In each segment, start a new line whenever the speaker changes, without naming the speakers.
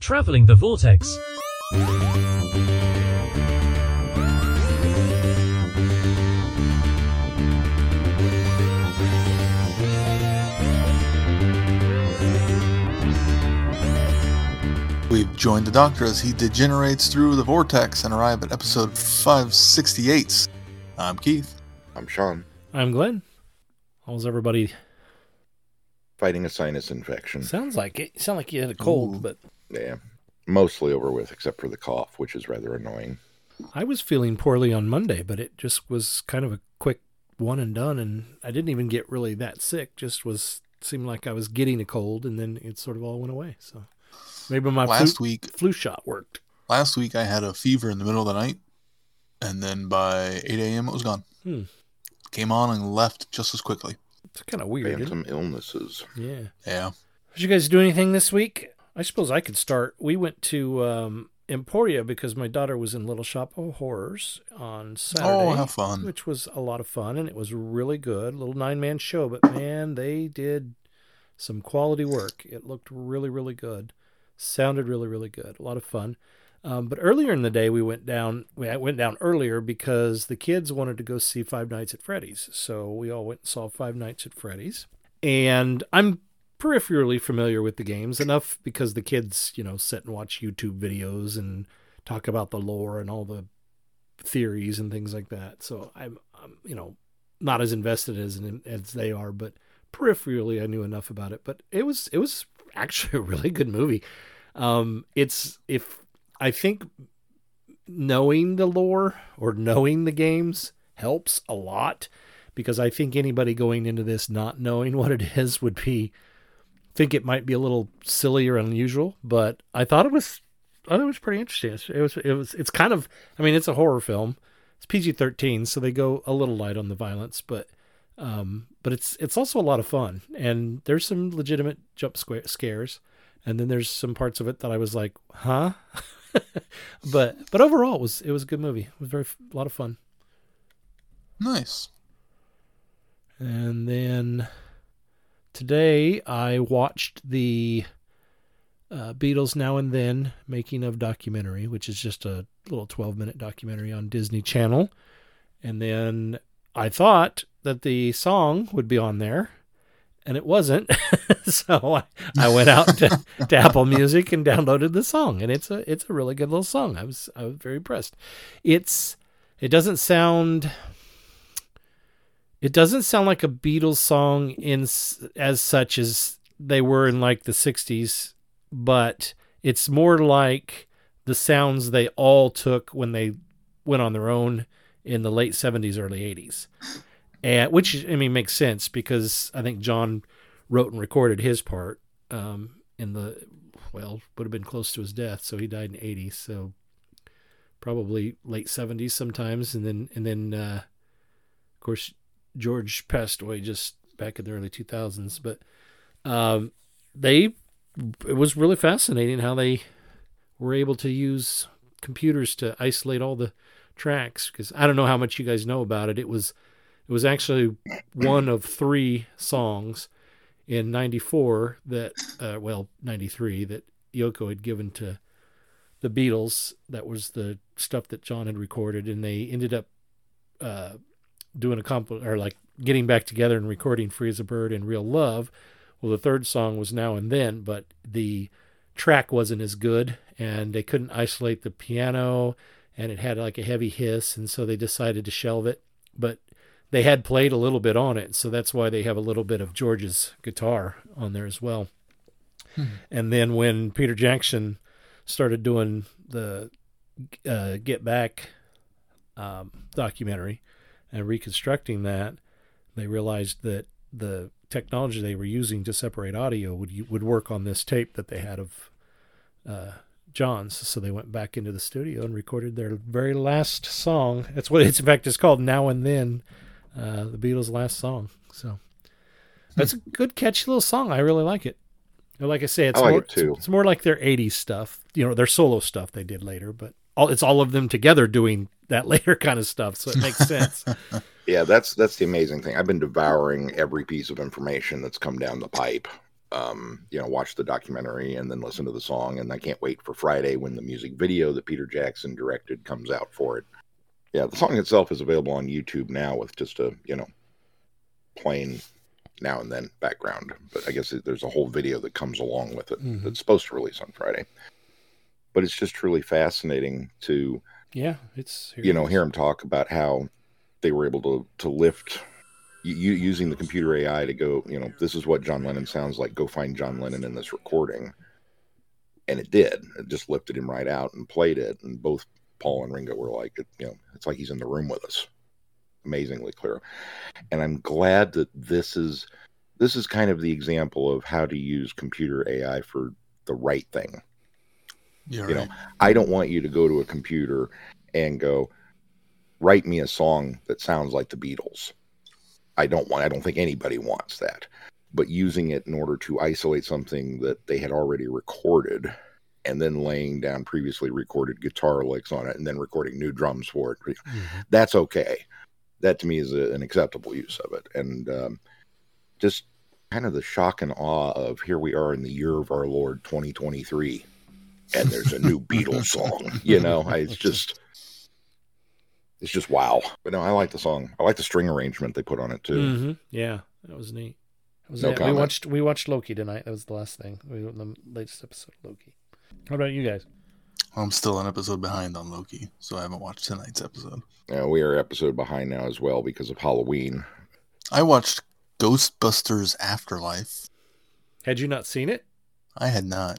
Traveling the Vortex.
We've joined the Doctor as he degenerates through the vortex and arrive at episode 568. I'm Keith.
I'm Sean,
I'm Glenn. How's everybody?
fighting a sinus infection.
Sounds like it. Sound like you had a cold,
Ooh.
but
Yeah, mostly over with, except for the cough, which is rather annoying.
I was feeling poorly on Monday, but it just was kind of a quick one and done, and I didn't even get really that sick. Just was seemed like I was getting a cold, and then it sort of all went away. So maybe my
Last
flu,
week,
flu shot worked.
last week I had a fever in the middle of the night, and then by 8 a.m. it was gone.
Hmm.
Came on and left just as quickly.
It's kind of weird. isn't
Phantom illnesses.
Yeah.
Yeah.
Did you guys do anything this week? I suppose I could start. We went to um, Emporia because my daughter was in Little Shop of Horrors on Saturday.
Oh, have fun.
which was a lot of fun and it was really good little nine man show but man they did some quality work it looked really really good sounded really really good a lot of fun um, but earlier in the day we went down we went down earlier because the kids wanted to go see five nights at freddy's so we all went and saw five nights at freddy's and i'm peripherally familiar with the games enough because the kids you know sit and watch youtube videos and talk about the lore and all the theories and things like that. So I'm, I'm you know, not as invested as as they are, but peripherally I knew enough about it. But it was it was actually a really good movie. Um, it's if I think knowing the lore or knowing the games helps a lot because I think anybody going into this not knowing what it is would be think it might be a little silly or unusual, but I thought it was I thought it was pretty interesting. It's- It was it was it's kind of I mean it's a horror film. It's PG thirteen, so they go a little light on the violence, but um, but it's it's also a lot of fun, and there's some legitimate jump square scares, and then there's some parts of it that I was like, huh, but but overall it was it was a good movie. It was very a lot of fun.
Nice.
And then today I watched the uh, Beatles Now and Then making of documentary, which is just a little 12 minute documentary on Disney Channel. And then I thought that the song would be on there, and it wasn't. so I, I went out to, to Apple Music and downloaded the song, and it's a it's a really good little song. I was I was very impressed. It's it doesn't sound it doesn't sound like a Beatles song in as such as they were in like the 60s, but it's more like the sounds they all took when they went on their own in the late 70s early 80s. And which I mean makes sense because I think John wrote and recorded his part um, in the well, would have been close to his death, so he died in 80, so probably late 70s sometimes and then and then uh, of course George passed away just back in the early 2000s, but um, they it was really fascinating how they were able to use computers to isolate all the tracks because I don't know how much you guys know about it. It was it was actually one of three songs in 94 that uh, well 93 that Yoko had given to the Beatles that was the stuff that John had recorded and they ended up uh, doing a comp or like getting back together and recording Free as a Bird and Real Love. Well, the third song was Now and Then, but the track wasn't as good and they couldn't isolate the piano and it had like a heavy hiss and so they decided to shelve it. But they had played a little bit on it, so that's why they have a little bit of George's guitar on there as well. And then when Peter Jackson started doing the uh, Get Back um, documentary and reconstructing that, they realized that the technology they were using to separate audio would would work on this tape that they had of uh, John's. So they went back into the studio and recorded their very last song. That's what it's in fact it's called Now and Then, uh, the Beatles' last song. So that's a good catchy little song. I really like it. Like I say, it's
I like
more
it.
It's, it's more like their '80s stuff. You know, their solo stuff they did later, but all it's all of them together doing that later kind of stuff. So it makes sense.
Yeah, that's that's the amazing thing. I've been devouring every piece of information that's come down the pipe um, you know, watch the documentary and then listen to the song. And I can't wait for Friday when the music video that Peter Jackson directed comes out for it. Yeah, the song itself is available on YouTube now with just a, you know, plain now and then background. But I guess there's a whole video that comes along with it
Mhm.
that's supposed to release on Friday. But it's just truly fascinating to
Yeah, it's
you know hear him talk about how they were able to to lift you, you using the computer AI to go you know this is what John Lennon sounds like go find John Lennon in this recording. And it did. It just lifted him right out and played it. And both Paul and Ringo were like you know it's like he's in the room with us. Amazingly clear. And I'm glad that this is this is kind of the example of how to use computer AI for the right thing You
right.
know, I don't want you to go to a computer and go write me a song that sounds like the Beatles. I don't want I don't think anybody wants that. But using it in order to isolate something that they had already recorded and then laying down previously recorded guitar licks on it and then recording new drums for it.
Mhm.
That's okay. That to me is a, an acceptable use of it. And um, just kind of the shock and awe of here we are in the year of our Lord 2023 and there's a new Beatles song. You know, I, it's just it's just wow. But no, I like the song. I like the string arrangement they put on it too.
Mhm. Yeah, that was neat. That was
No
it. We watched we watched Loki tonight. That was the last thing. We the latest episode of Loki. How about you guys?
I'm still an episode behind on Loki, so I haven't watched tonight's episode.
Yeah, we are episode behind now as well because of Halloween.
I watched Ghostbusters Afterlife.
Had you not seen it?
I had not.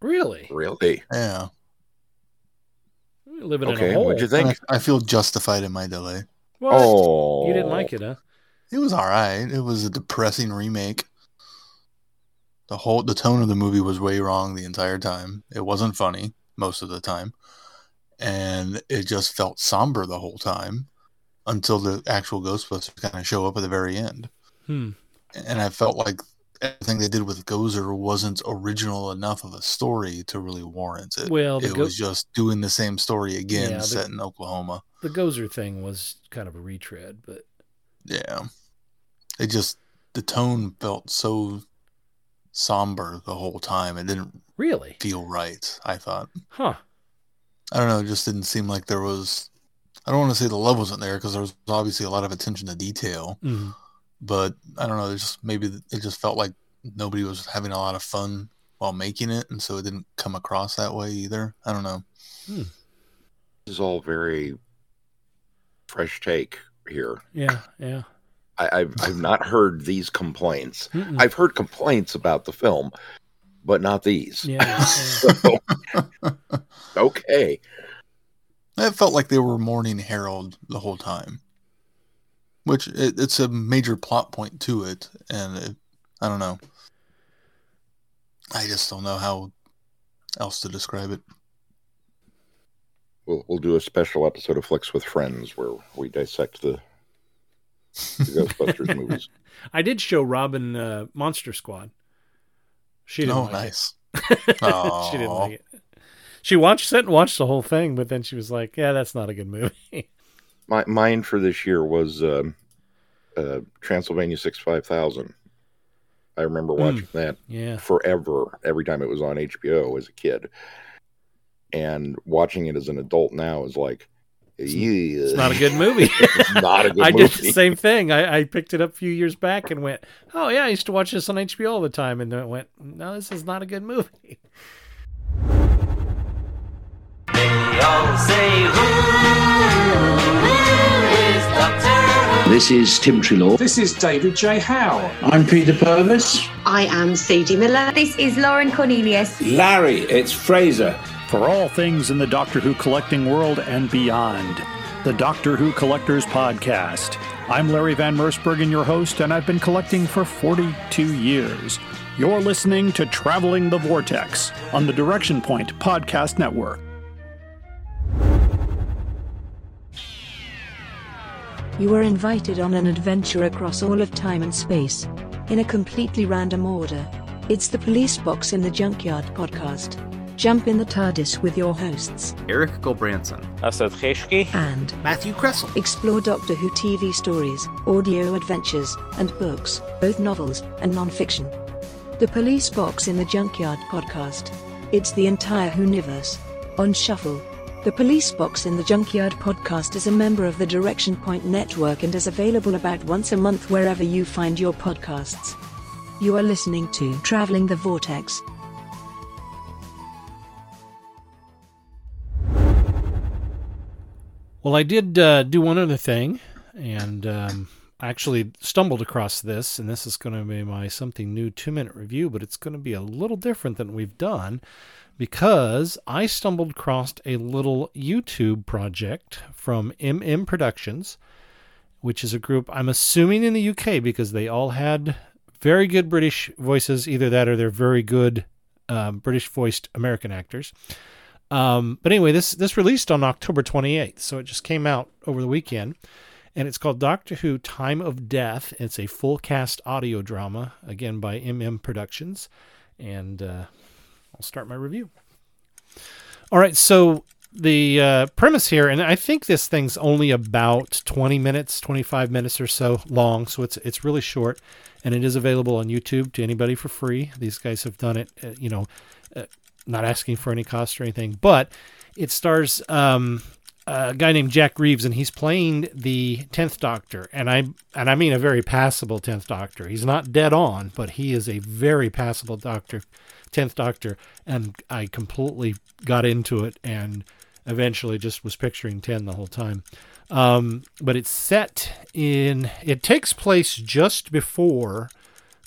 Really?
Really?
Yeah.
We're living in a
Okay,
hole.
what'd you think?
I, I feel justified in my delay.
What?
Oh,
You didn't like it, huh?
It was all right. It was a depressing remake. The whole the tone of the movie was way wrong the entire time. It wasn't funny most of the time, and it just felt somber the whole time until the actual Ghostbusters kind of show up at the very end.
Hmm.
And I felt like everything they did with Gozer wasn't original enough of a story to really warrant it.
Well,
it
Go-
was just doing the same story again,
Yeah, the-
set in Oklahoma.
The Gozer thing was kind of a retread, but
Yeah. It just the tone felt so somber the whole time. It didn't
really,
feel right, I thought.
huh?
I don't know, it just didn't seem like there was I don't want to say the love wasn't there because there was obviously a lot of attention to detail,
Mhm.
But I don't know, it just maybe it just felt like nobody was having a lot of fun while making it and so it didn't come across that way either. I don't know. Hmm.
This is all very fresh take here.
Yeah, yeah.
I, I've I've not heard these complaints.
Mm-mm.
I've heard complaints about the film, but not these.
yeah, yeah.
So, okay.
It felt like they were mourning Harold the whole time, which it, it's a major plot point to it, and it, I don't know. I just don't know how else to describe it.
We'll we'll do a special episode of Flicks with Friends where we dissect the, the Ghostbusters movies.
I did show Robin uh, Monster Squad. She didn't
oh,
like
nice.
it. she didn't like it. She watched it and watched the whole thing, but then she was like, "Yeah, that's not a good movie."
My mine for this year was um, uh, Transylvania Six Five Thousand. I remember
Hmm.
watching that
yeah,
forever every time it was on HBO as a kid, and watching it as an adult now is like,
it's
it's
not a good movie.
not a good
I
movie.
did the same thing. I, I picked it up a few years back and went, "Oh yeah, I used to watch this on HBO all the time," and then it went, "No, this is not a good movie."
This is Tim Treloar.
This is David J. Howe.
I'm Peter Purves.
I am Sadie Miller.
This is Lauren Cornelius.
Larry, it's Frazer.
For all things in the Doctor Who collecting world and beyond, the Doctor Who Collectors Podcast. I'm Larry Van Mersbergen, your host, and I've been collecting for 42 years. You're listening to Traveling the Vortex on the Direction Point Podcast Network.
You are invited on an adventure across all of time and space. In a completely random order. It's the Police Box in the Junkyard podcast. Jump in the TARDIS with your hosts
Eric Gulbranson,
Asad Kheshki,
and
Matthew Kressel,
explore Doctor Who TV stories, audio adventures, and books, both novels and non-fiction. The Police Box in the Junkyard podcast. It's the entire Whoniverse. On Shuffle. The Police Box in the Junkyard podcast is a member of the Direction Point Network and is available about once a month wherever you find your podcasts. You are listening to Traveling the Vortex.
Well, I did uh, do one other thing, and um, I actually stumbled across this, and this is going to be my something new two minute review, but it's going to be a little different than we've done because I stumbled across a little YouTube project from MM Productions, which is a group I'm assuming in the UK because they all had very good British voices, either that or they're very good um, British voiced American actors. Um, but anyway, this this released on October 28th, so it just came out over the weekend, and it's called Doctor Who: Time of Death. It's a full cast audio drama, again by MM Productions, and uh, I'll start my review. All right, so the uh, premise here, and I think this thing's only about 20 minutes, 25 minutes or so long, so it's it's really short, and it is available on YouTube to anybody for free. These guys have done it, uh, you know, uh, not asking for any cost or anything, but it stars um, a guy named Jack Reeves, and he's playing the tenth Doctor, and I and I mean a very passable tenth Doctor. He's not dead on, but he is a very passable Doctor, tenth Doctor, and I completely got into it, and eventually just was picturing ten the whole time. Um, but it's set in. It takes place just before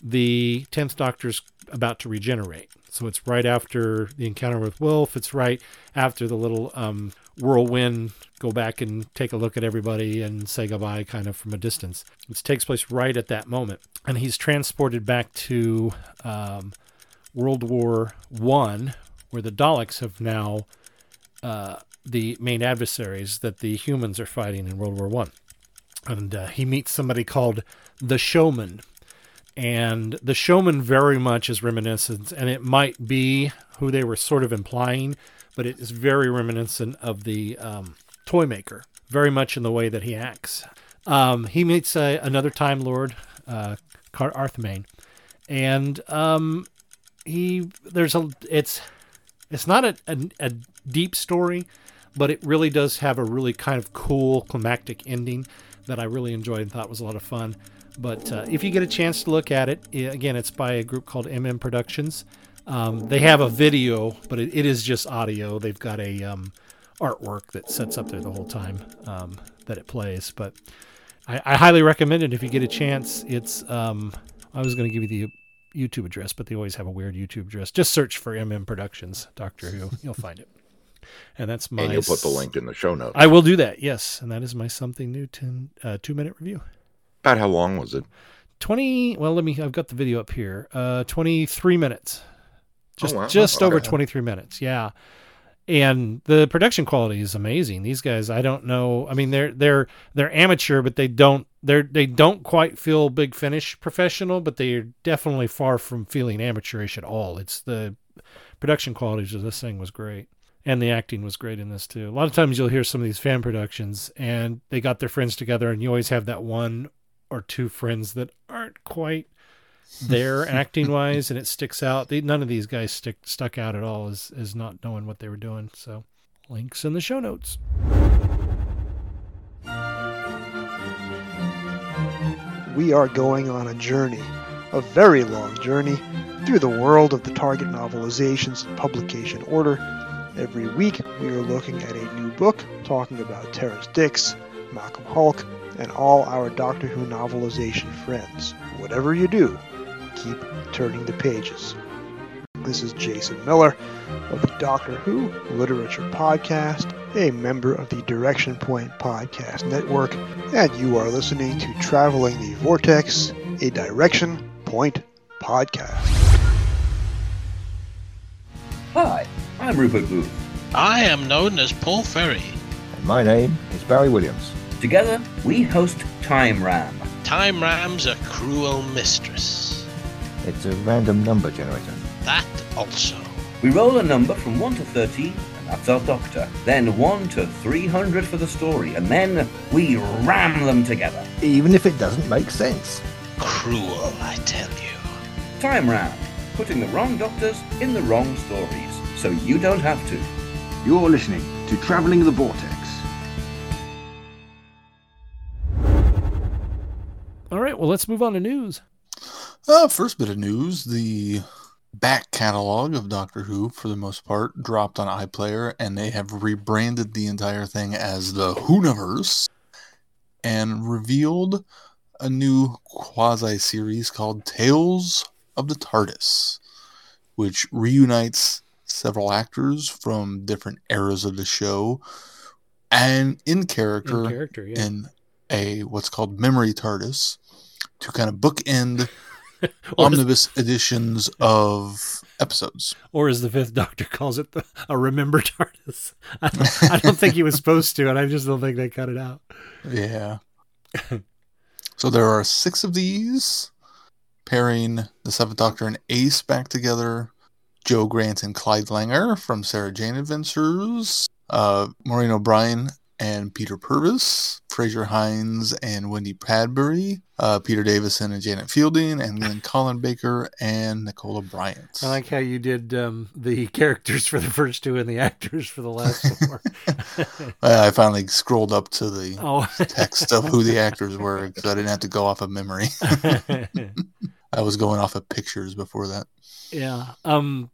the tenth Doctor's about to regenerate. So it's right after the encounter with Wilf. It's right after the little um, whirlwind go back and take a look at everybody and say goodbye kind of from a distance. It takes place right at that moment. And he's transported back to um, World War One, where the Daleks have now uh, the main adversaries that the humans are fighting in World War One. And uh, he meets somebody called the Showman, and the showman very much is reminiscent and it might be who they were sort of implying but it is very reminiscent of the um, toy maker very much in the way that he acts. Um, he meets uh, another time lord uh, arthmain. And um, he there's a it's it's not a, a, a deep story but it really does have a really kind of cool climactic ending that i really enjoyed and thought was a lot of fun but uh, if you get a chance to look at it, again, it's by a group called MM Productions. Um, they have a video, but it, it is just audio. They've got a um, artwork that sets up there the whole time um, that it plays. But I, I, highly recommend it if you get a chance. It's um, I was going to give you the YouTube address, but they always have a weird YouTube address. Just search for MM Productions Doctor Who, you'll find it. And that's my.
And you'll put the link in the show notes.
I will do that. Yes, and that is my something new ten, uh, two minute review.
About how long was it?
20 well let me i've got the video up here uh 23 minutes just
oh, wow.
just
okay.
over 23 minutes yeah and the production quality is amazing. These guys i don't know i mean they're they're they're amateur but they don't they're they don't quite feel big finish professional but they're definitely far from feeling amateurish at all. It's the production quality of this thing was great. And the acting was great in this too. A lot of times you'll hear some of these fan productions and they got their friends together and you always have that one or two friends that aren't quite there acting wise, and it sticks out. They, none of these guys stick stuck out at all as as not knowing what they were doing. So, links in the show notes.
We are going on a journey, a very long journey, through the world of the target novelizations and publication order. Every week, we are looking at a new book, talking about Terrance Dicks, Malcolm Hulke, and all our Doctor Who novelization friends. Whatever you do, keep turning the pages. This is Jason Miller of the Doctor Who Literature Podcast, a member of the Direction Point Podcast Network, and you are listening to Traveling the Vortex, a Direction Point podcast.
Hi, I'm Rupert Booth.
I am known as Paul Ferry.
And my name is Barry Williams.
Together, we host Time Ram.
Time Ram's a cruel mistress.
It's a random number generator.
That also.
We roll a number from 1 to 13, and that's our doctor. Then 1 to 300 for the story, and then we ram them together.
Even if it doesn't make sense.
Cruel, I tell you.
Time Ram. putting the wrong doctors in the wrong stories, so you don't have to.
You're listening to Traveling the Vortex.
All right, well, let's move on to news.
Uh, first bit of news the back catalog of Doctor Who, for the most part, dropped on iPlayer, and they have rebranded the entire thing as the Whoniverse and revealed a new quasi series called Tales of the TARDIS, which reunites several actors from different eras of the show and in character
In character, yeah.
in a what's called memory TARDIS to kind of bookend omnibus editions of episodes.
Or as the fifth doctor calls it, the, a remember TARDIS. I don't, I don't think he was supposed to, and I just don't think they cut it out.
Yeah. so there are six of these, pairing the Seventh Doctor and Ace back together. Jo Grant and Clyde Langer from Sarah Jane Adventures. Uh, Maureen O'Brien and Peter Purves. Frazer Hines and Wendy Padbury. Uh, Peter Davison and Janet Fielding. And then Colin Baker and Nicola Bryant.
I like how you did um, the characters for the first two and the actors for the last four.
I finally scrolled up to the
Oh.
text of who the actors were because I didn't have to go off of memory. I was going off of pictures before that.
Yeah. Um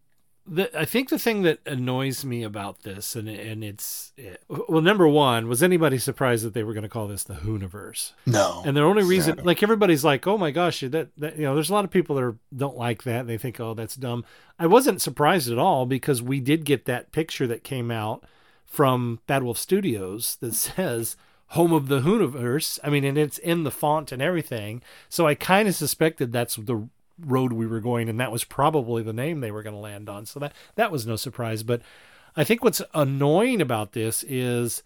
the, I think the thing that annoys me about this, and and it's well, number one, was anybody surprised that they were going to call this the Whoniverse?
No.
And the only reason, like everybody's like, oh my gosh, that, that you know, there's a lot of people that are, don't like that. They think, oh, that's dumb. I wasn't surprised at all because we did get that picture that came out from Bad Wolf Studios that says "Home of the Whoniverse." I mean, and it's in the font and everything. So I kind of suspected that's the road we were going, and that was probably the name they were going to land on. So that that was no surprise. But I think what's annoying about this is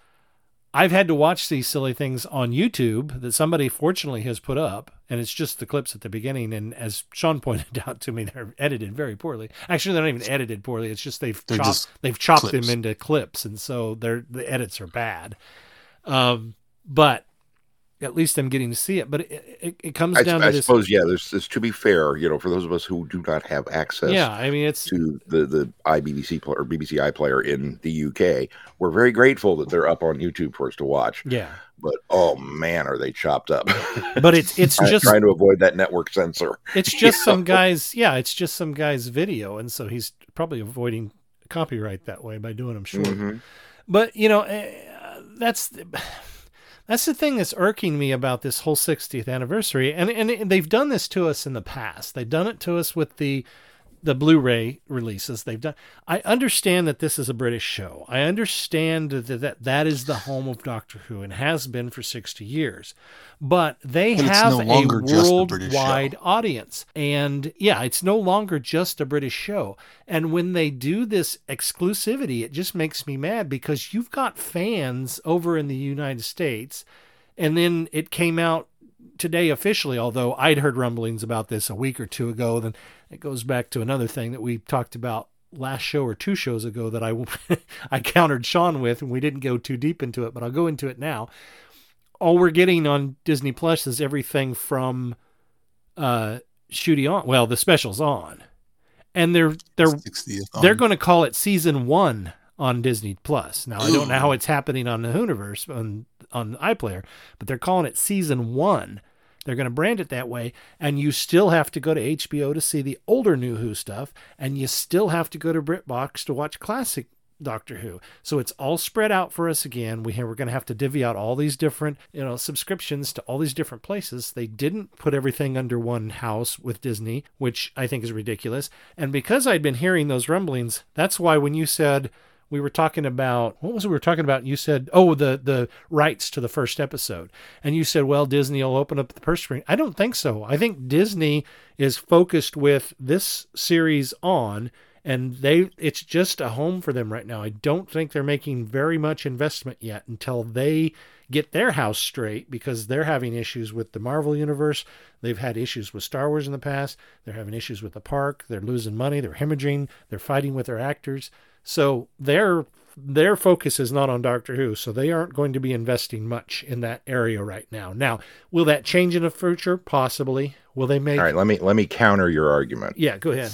I've had to watch these silly things on YouTube that somebody fortunately has put up, and it's just the clips at the beginning. And as Sean pointed out to me, they're edited very poorly. Actually, they're not even edited poorly. It's just they've
They're
chopped,
just
they've chopped
clips.
them into clips, and so they're the edits are bad. Um, but at least I'm getting to see it. But it, it, it comes
I,
down
I
to this.
I suppose, yeah. There's, there's to be fair, you know, for those of us who do not have access,
Yeah, I mean, it's
to the the iBBC player or BBC iPlayer in the UK. We're very grateful that they're up on YouTube for us to watch.
Yeah.
But oh man, are they chopped up?
But it's- it's just-
trying to avoid that network censor.
It's just some
know?
guy's, yeah, it's just some guy's video, and so he's probably avoiding copyright that way by doing them short.
Mhm.
But you know, eh, that's that's the thing that's irking me about this whole 60th anniversary, and and they've done this to us in the past. They've done it to us with the the Blu-ray releases. They've done. I understand that this is a British show. I understand that that, that is the home of Doctor Who and has been for 60 years. But they
But
have
no
a
just a British show.
worldwide audience. And yeah, it's no longer just a British show. And when they do this exclusivity, it just makes me mad because you've got fans over in the United States. And then it came out today officially, although I'd heard rumblings about this a week or two ago. Then it goes back to another thing that we talked about last show or two shows ago that I I countered Sean with, and we didn't go too deep into it, but I'll go into it now. All we're getting on Disney Plus is everything from uh Ncuti on well the specials on and they're they're they're going to call it season one on disney plus now i don't know how it's happening on the whoniverse on on iplayer but they're calling it season one they're going to brand it that way and you still have to go to hbo to see the older new who stuff and you still have to go to britbox to watch classic Doctor Who. So it's all spread out for us again. We have, we're going to have to divvy out all these different, you know, subscriptions to all these different places. They didn't put everything under one house with Disney, which I think is ridiculous. And because I'd been hearing those rumblings, that's why when you said we were talking about what was it we were talking about? You said, "Oh, the the rights to the first episode," and you said, "Well, Disney will open up the purse string." I don't think so. I think Disney is focused with this series on and they it's just a home for them right now. I don't think they're making very much investment yet until they get their house straight because they're having issues with the Marvel universe. They've had issues with Star Wars in the past. They're having issues with the park. They're losing money. They're hemorrhaging. They're fighting with their actors. So their their focus is not on Doctor Who. So they aren't going to be investing much in that area right now. Now, will that change in the future? Possibly. Will they make?
All right, let me let me counter your argument.
Yeah, go ahead.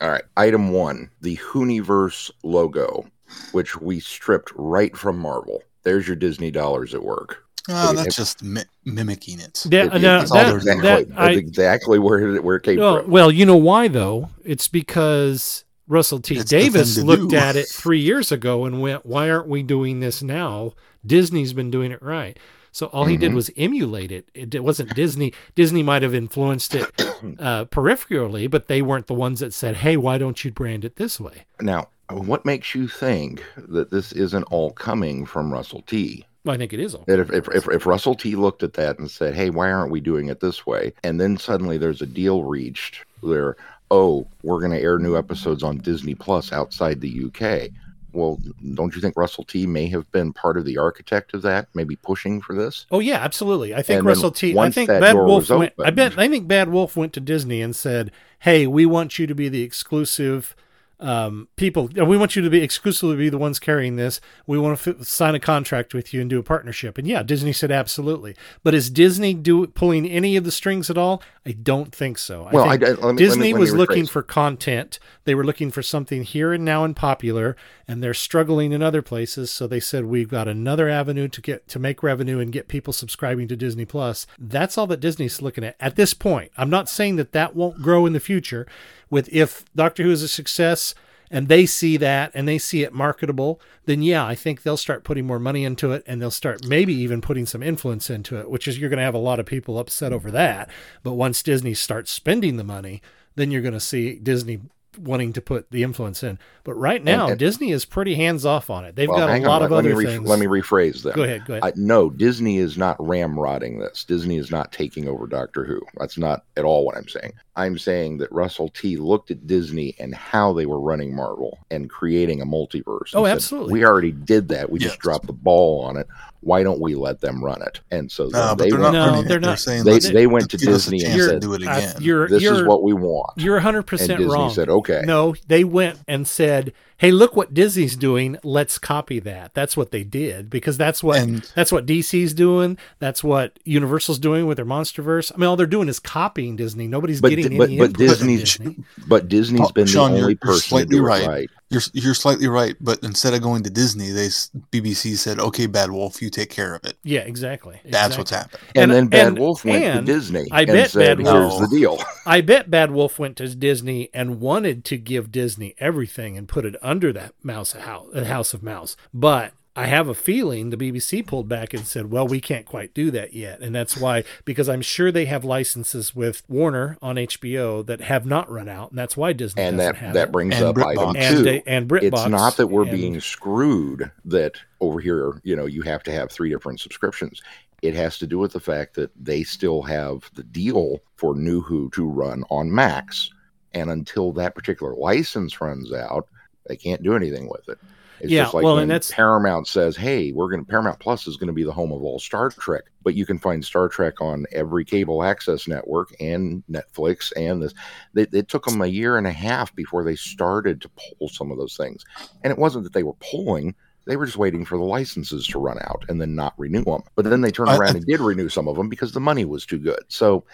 All right. Item one the Whoniverse logo, which we stripped right from Marvel. There's your Disney dollars at work.
Oh,
If-
that's
if-
just mi- mimicking it.
Yeah,
It-
no, that-
exactly,
that-
that's
I-
exactly where it, where it came
Well,
from.
well, you know why though? It's because Russell T.
It's Davies
looked
do.
at it three years ago and went, "Why aren't we doing this now? Disney's been doing it right." So all he did
Mhm.
was emulate it. It, wasn't Disney. Disney might have influenced it uh, peripherally, but they weren't the ones that said, "Hey, why don't you brand it this way?"
Now, what makes you think that this isn't all coming from Russell T?
Well, I think it is all.
That if, if, if, if Russell T looked at that and said, hey, why aren't we doing it this way? And then suddenly there's a deal reached where, oh, we're going to air new episodes on Disney Plus outside the UK. Well, don't you think Russell T may have been part of the architect of that, maybe pushing for this?
Oh yeah, absolutely. I think
And
Russell T. I think Bad Wolf went. I bet. I think Bad Wolf went to Disney and said, "Hey, we want you to be the exclusive um, people. We want you to be exclusively be the ones carrying this. We want to f- sign a contract with you and do a partnership." And yeah, Disney said absolutely. But is Disney do pulling any of the strings at all? I don't think so.
Well,
I
I-
think
I- let me- let me-
Disney
let me
was looking for content. They were looking for something here and now and popular, and they're struggling in other places. So they said, "We've got another avenue to get to make revenue and get people subscribing to Disney Plus." That's all that Disney's looking at at this point. I'm not saying that that won't grow in the future. With if Doctor Who is a success and they see that and they see it marketable, then yeah, I think they'll start putting more money into it and they'll start maybe even putting some influence into it, which is you're going to have a lot of people upset over that. But once Disney starts spending the money, then you're going to see Disney wanting to put the influence in. But right now,
and-
Disney is pretty hands off on it. They've
Well,
got a lot
on,
of
let,
other
me re-
things.
let me rephrase that.
Go ahead, go ahead.
I, no, Disney is not ramrodding this. Disney is not taking over Doctor Who. That's not at all what I'm saying. I'm saying that Russell T looked at Disney and how they were running Marvel and creating a multiverse.
Oh,
and said,
absolutely.
We already did that. We
Yes.
just dropped the ball on it. Why don't we let them run it? And so
No,
they
they're
went,
not
No,
running
they're
They're
not.
saying
they, they went to
give us a
Disney and
chance
said,
do it
Uh,
again.
you're,
"This
you're,
is what we want."
You're 100%
And Disney
wrong.
said, "Okay."
No, they went and said, "Hey, look what Disney's doing. Let's copy that." That's what they did because that's what
And-
that's what DC's doing. That's what Universal's doing with their MonsterVerse. I mean, all they're doing is copying Disney. Nobody's
But
getting
but
any
but
input from
Disney's
Disney.
but Disney's
Paul-
been
Sean,
the
you're-
only
you're
person to
slightly
do
right.
right.
You're you're slightly right, but instead of going to Disney, they BBC said, "Okay, Bad Wolf, you take care of it."
Yeah, exactly.
That's
exactly.
what's happened.
And,
And-
then Bad
and-
Wolf went
and
to Disney
I
and
bet
said,
Bad
"Here's
Wolf-
the deal."
I bet Bad Wolf went to Disney and wanted to give Disney everything and put it under that mouse house, uh, House of Mouse. But I have a feeling the BBC pulled back and said, "Well, we can't quite do that yet," and that's why because I'm sure they have licenses with Warner on HBO that have not run out, and that's why Disney
and
doesn't
that
have
that brings
And
up
BritBox.
item
And
two.
they- and BritBox
it's not that we're
and-
being screwed that over here, you know, you have to have three different subscriptions. It has to do with the fact that they still have the deal for New Who to run on Max, and until that particular license runs out, they can't do anything with it. It's
Yeah,
just like
well,
when
and that's-
Paramount says, "Hey, we're going to Paramount Plus is going to be the home of all Star Trek," but you can find Star Trek on every cable access network and Netflix and this. They, it took them a year and a half before they started to pull some of those things, and it wasn't that they were pulling. They were just waiting for the licenses to run out and then not renew them. But then they turned around
I-
and did renew some of them because the money was too good. So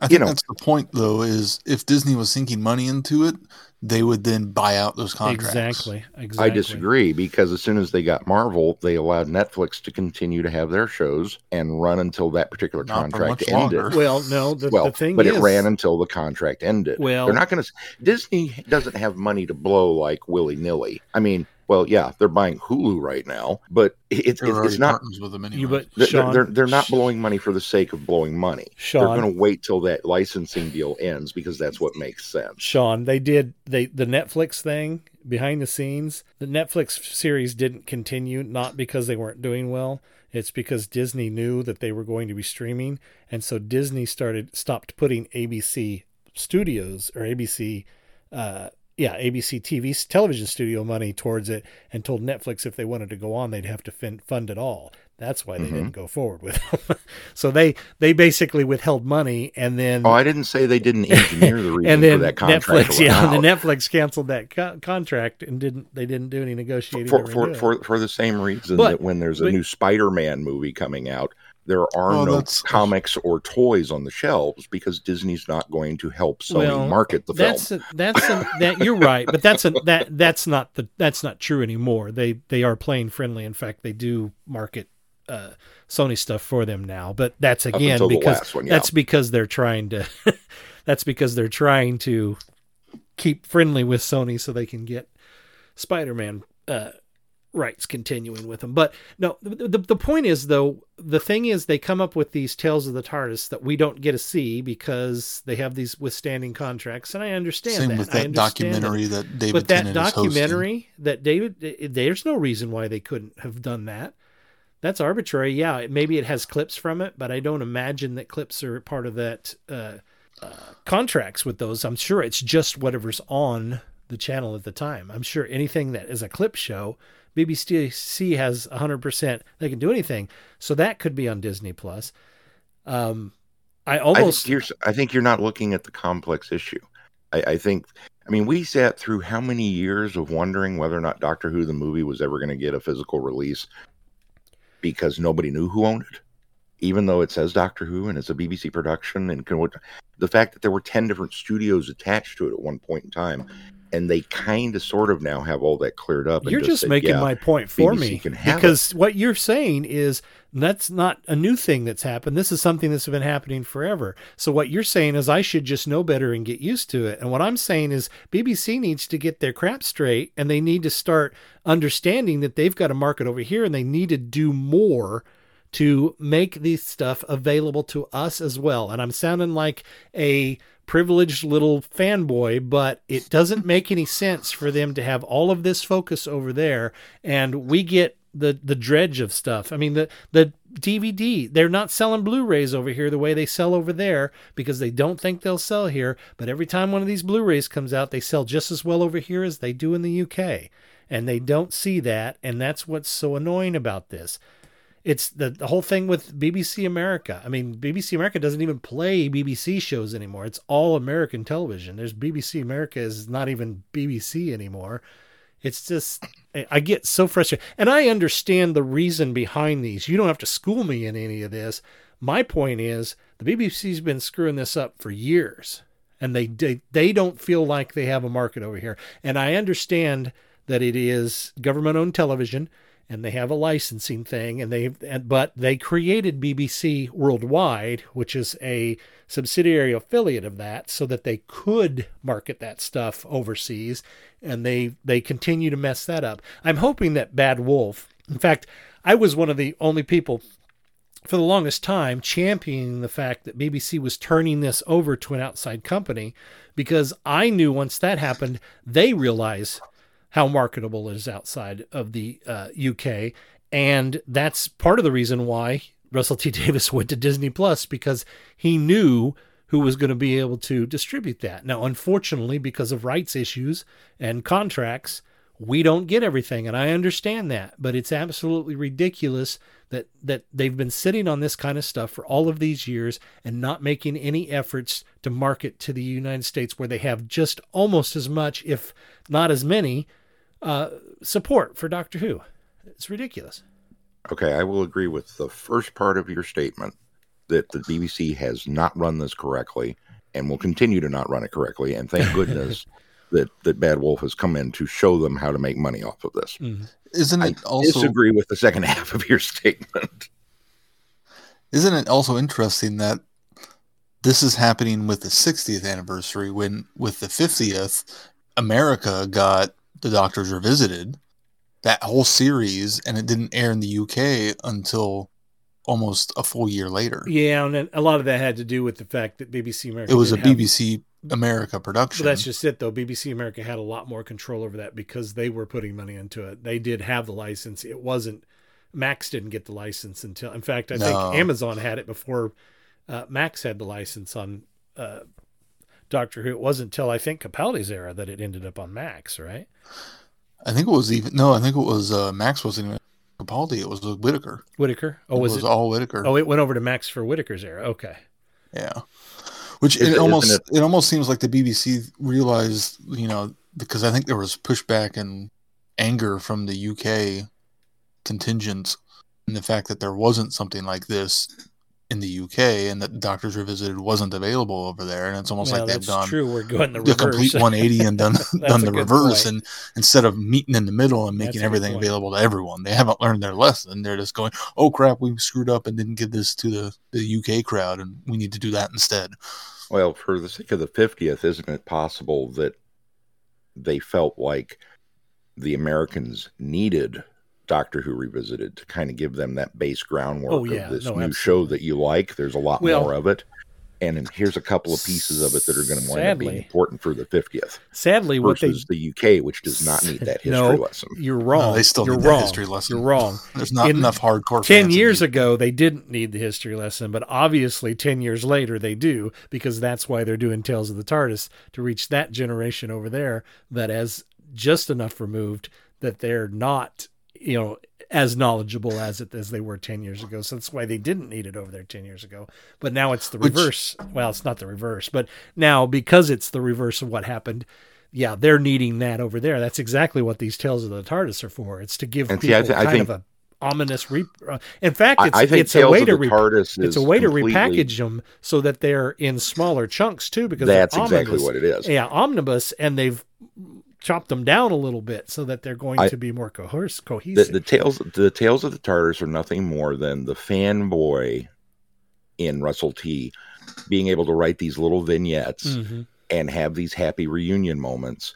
I
You
think
know-
that's the point, though. Is if Disney was sinking money into it, they would then buy out those contracts.
exactly, exactly.
I disagree because as soon as they got Marvel, they allowed Netflix to continue to have their shows and run until that particular
Not for
contract
much
ended.
longer.
Well, no, the,
well,
the thing
but
is,
it ran until the contract ended.
Well-
they're not going to. Disney doesn't have money to blow like willy nilly. I mean, well, yeah, they're buying Hulu right now, but it's
They were
it's, not.
with them anyway.
you, but
They're,
Sean,
they're they're not blowing money for the sake of blowing money.
Sean,
They're going to wait till that licensing deal ends because that's what makes sense.
Sean, they did they the Netflix thing behind the scenes. The Netflix series didn't continue not because they weren't doing well. It's because Disney knew that they were going to be streaming, and so Disney started stopped putting ABC Studios or ABC, uh, yeah, ABC TV s- television studio money towards it, and told Netflix if they wanted to go on, they'd have to fin- fund it all. That's why they
Mhm.
didn't go forward with them. so they they basically withheld money, and then
Oh, I didn't say they didn't engineer the reason
and then
for that contract.
Netflix, yeah, and then Netflix canceled that co- contract and didn't they didn't do any negotiating
for
to
for, for for the same reason
But-
that when there's a
but-
new Spider-Man movie coming out, there are
Well,
no
that's-
comics or toys on the shelves because Disney's not going to help Sony
Well,
market the film.
that's a, that's a, that you're right, but that's a that that's not the that's not true anymore. They they are playing friendly. In fact, they do market uh, Sony stuff for them now. But that's again because
one, yeah.
that's because they're trying to that's because they're trying to keep friendly with Sony so they can get Spider-Man uh, rights continuing with them. But no, the, the, the point is though, the thing is they come up with these tales of the TARDIS that we don't get to see because they have these withstanding contracts, and I understand
Same
that.
with that documentary
that.
that David
But that
Tennant is
documentary that David, there's no reason why they couldn't have done that. That's arbitrary. Yeah, it- maybe it has clips from it, but I don't imagine that clips are part of that uh, uh, contracts with those. I'm sure it's just whatever's on the channel at the time. I'm sure anything that is a clip show, BBC has 100%. They can do anything. So that could be on Disney Plus. Um, I
I
almost
think, you're, I think you're not looking at the complex issue. I, I think, I mean, we sat through how many years of wondering whether or not Doctor Who the movie was ever going to get a physical release because nobody knew who owned it, even though it says Doctor Who and it's a BBC production. And can, the fact that there were 10 different studios attached to it at one point in time, and they kind of sort of now have all that cleared up.
You're just
said,
making
yeah,
my point for
BBC
me
have it.
because what you're saying is that's not a new thing that's happened. This is something that's been happening forever. So what you're saying is I should just know better and get used to it. And what I'm saying is BBC needs to get their crap straight and they need to start understanding that they've got a market over here and they need to do more to make these stuff available to us as well. And I'm sounding like a privileged little fanboy, but it doesn't make any sense for them to have all of this focus over there and we get the the dredge of stuff. I mean the the DVD, they're not selling Blu-rays over here the way they sell over there because they don't think they'll sell here, but every time one of these Blu-rays comes out, they sell just as well over here as they do in the UK. And they don't see that, and that's what's so annoying about this it's the, the whole thing with BBC America. I mean, BBC America doesn't even play BBC shows anymore. It's all American television. There's BBC America is not even BBC anymore. It's just I get so frustrated. And I understand the reason behind these. You don't have to school me in any of this. My point is the BBC's been screwing this up for years. And they they, they don't feel like they have a market over here. And I understand that it is government owned television and they have a licensing thing and they but they created BBC Worldwide which is a subsidiary affiliate of that so that they could market that stuff overseas and they they continue to mess that up. I'm hoping that Bad Wolf in fact I was one of the only people for the longest time championing the fact that BBC was turning this over to an outside company because I knew once that happened they realize how marketable it is outside of the uh, UK. And that's part of the reason why Russell T Davies went to Disney Plus because he knew who was going to be able to distribute that. Now, unfortunately, because of rights issues and contracts, we don't get everything and I understand that, but it's absolutely ridiculous that that they've been sitting on this kind of stuff for all of these years and not making any efforts to market to the United States where they have just almost as much if not as many uh, support for Doctor Who. It's ridiculous.
Okay, I will agree with the first part of your statement that the BBC has not run this correctly and will continue to not run it correctly. And thank goodness that that Bad Wolf has come in to show them how to make money off of this.
Mm-hmm.
Isn't
I
it also
disagree with the second half of your statement.
Isn't it also interesting that this is happening with the 60th anniversary when with the 50th America got The Doctors Revisited, that whole series, and it didn't air in the UK until almost a full year later.
Yeah, and a lot of that had to do with the fact that BBC America.
It was a
didn't have-
BBC America production.
That's just it, though. BBC America had a lot more control over that because they were putting money into it. They did have the license. It wasn't Max didn't get the license until. In fact, I
No.
think Amazon had it before uh, Max had the license on uh, Doctor Who. It wasn't until I think Capaldi's era that it ended up on Max, right?
I think it was even no. I think it was uh, Max wasn't even Capaldi. It was Whittaker.
Whittaker. Oh,
It
was,
was all Whittaker.
Oh, it went over to Max for Whittaker's era. Okay.
Yeah. Which it
it-
almost
isn't
it, almost seems like the BBC realized, you know, because I think there was pushback and anger from the UK contingents and the fact that there wasn't something like this in the UK and that Doctors Revisited wasn't available over there, and it's almost
Well,
like they've done
true. We're going the
the complete 180 and done done the reverse,
point.
and instead of meeting in the middle and making
a good
everything available to everyone, they haven't learned their lesson. They're just going, "Oh crap, we screwed up and didn't give this to the the UK crowd, and we need to do that instead."
Well, for the sake of the 50th, isn't it possible that they felt like the Americans needed Doctor Who Revisited to kind of give them that base groundwork
Oh, yeah.
of this
No,
new show that you like? There's a lot
Well-
more of it. And here's a couple of pieces of it that are going to wind up being important for the 50th.
Sadly, what they
the UK, which does not need that history
no,
lesson.
You're wrong.
they still
You're
need that history lesson.
You're wrong.
There's not enough hardcore
Ten
fans
years ago, they didn't need the history lesson, but obviously, ten years later, they do because that's why they're doing Tales of the TARDIS to reach that generation over there that has just enough removed that they're not, you know, as knowledgeable as it as they were ten years ago. So that's why they didn't need it over there ten years ago. But now it's the
Which-
reverse. Well, it's not the reverse, but now because it's the reverse of what happened. Yeah, they're needing that over there. That's exactly what these tales of the TARDIS are for. It's to give
And see,
people
I I
kind
think-
of a omnibus. Re- uh, in fact,
I-
it's
I think
it's a way
of
to
the
re-
TARDIS
it's a way to repackage them so that they're in smaller chunks too. Because
That's exactly
omnibus.
what it is.
Yeah, omnibus, and they've chopped them down a little bit so that they're going
I-
to be more cohes- cohesive.
the tales the tales of the TARDIS are nothing more than the fanboy in Russell T being able to write these little vignettes
Mhm.
and have these happy reunion moments.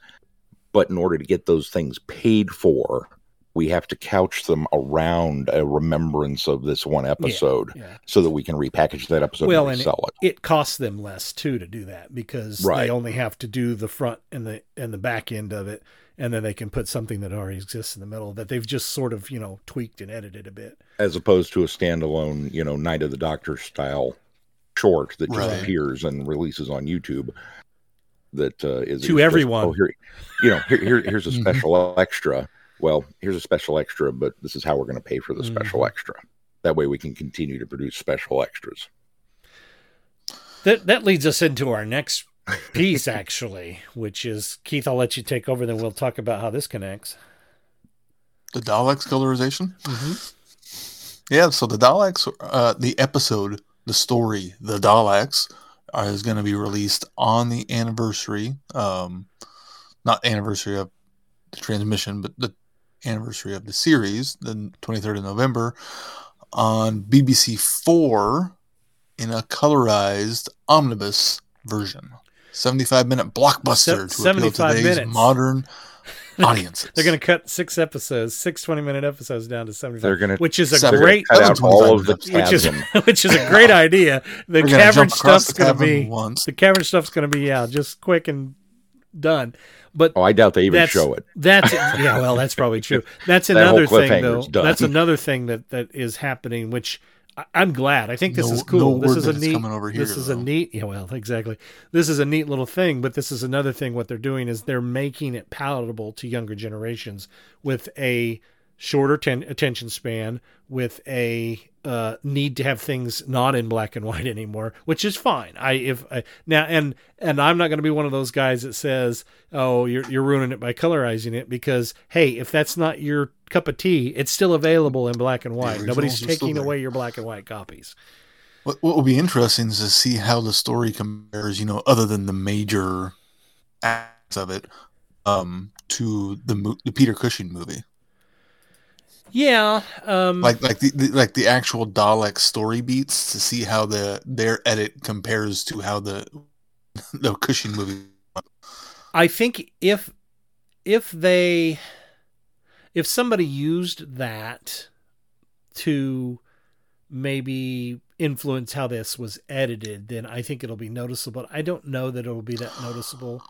But in order to get those things paid for, we have to couch them around a remembrance of this one episode
yeah.
so that we can repackage that episode
well,
and
and
resell
it,
it.
it costs them less too to do that because
Right.
they only have to do the front and the and the back end of it, and then they can put something that already exists in the middle that they've just sort of you know tweaked and edited a bit.
As opposed to a standalone, you know, Night of the Doctor style short that just
Right.
appears and releases on YouTube. That uh, is
To
is just,
everyone.
oh, here, you know, here, here, here's a
Mhm.
special extra. Well, here's a special extra, but this is how we're going to pay for the special
Mhm.
extra. That way, we can continue to produce special extras.
That that leads us into our next piece, actually, which is Keith. I'll let you take over, then we'll talk about how this connects.
The Daleks colorization.
Mm-hmm.
Yeah, so the Daleks, uh, the episode, the story, the Daleks, uh, is going to be released on the anniversary, um, not anniversary of the transmission, but the anniversary of the series, the 23rd of November, on BBC Four in a colorized omnibus version. 75 minute blockbuster
Se-
to appeal to
75
today's
minutes.
modern audiences.
They're going to cut six episodes, six 20 minute episodes down to 75.
They're gonna-
which is a
Seven-
great,
cut out all of the
which is, which is a great idea. The cavern
jump across
stuff's going to be,
once.
the cavern stuff's going to be, yeah, just quick and done. But
Oh, I doubt they even show it.
That's yeah, well, that's probably true. That's
That whole
another thing, though.
done.
That's another thing that that is happening, which I, I'm glad. I think this
No-
is cool.
no
this
word
is a neat.
coming over here,
this is a neat. Yeah, well, exactly. This is a neat little thing, but this is another thing. What they're doing is they're making it palatable to younger generations with a shorter ten- attention span, with a uh, need to have things not in black and white anymore, which is fine. I if I, now and and I'm not going to be one of those guys that says, "Oh, you're you're ruining it by colorizing it," because hey, if that's not your cup of tea, it's still available in black and white. Nobody's taking away your black and white copies.
What, what will be interesting is to see how the story compares, you know, other than the major acts of it, um, to the the Peter Cushing movie,
Yeah, um,
like like the, the like the actual Dalek story beats to see how the their edit compares to how the the Cushing movie.
I think if if they if somebody used that to maybe influence how this was edited, then I think it'll be noticeable. I don't know that it'll be that noticeable.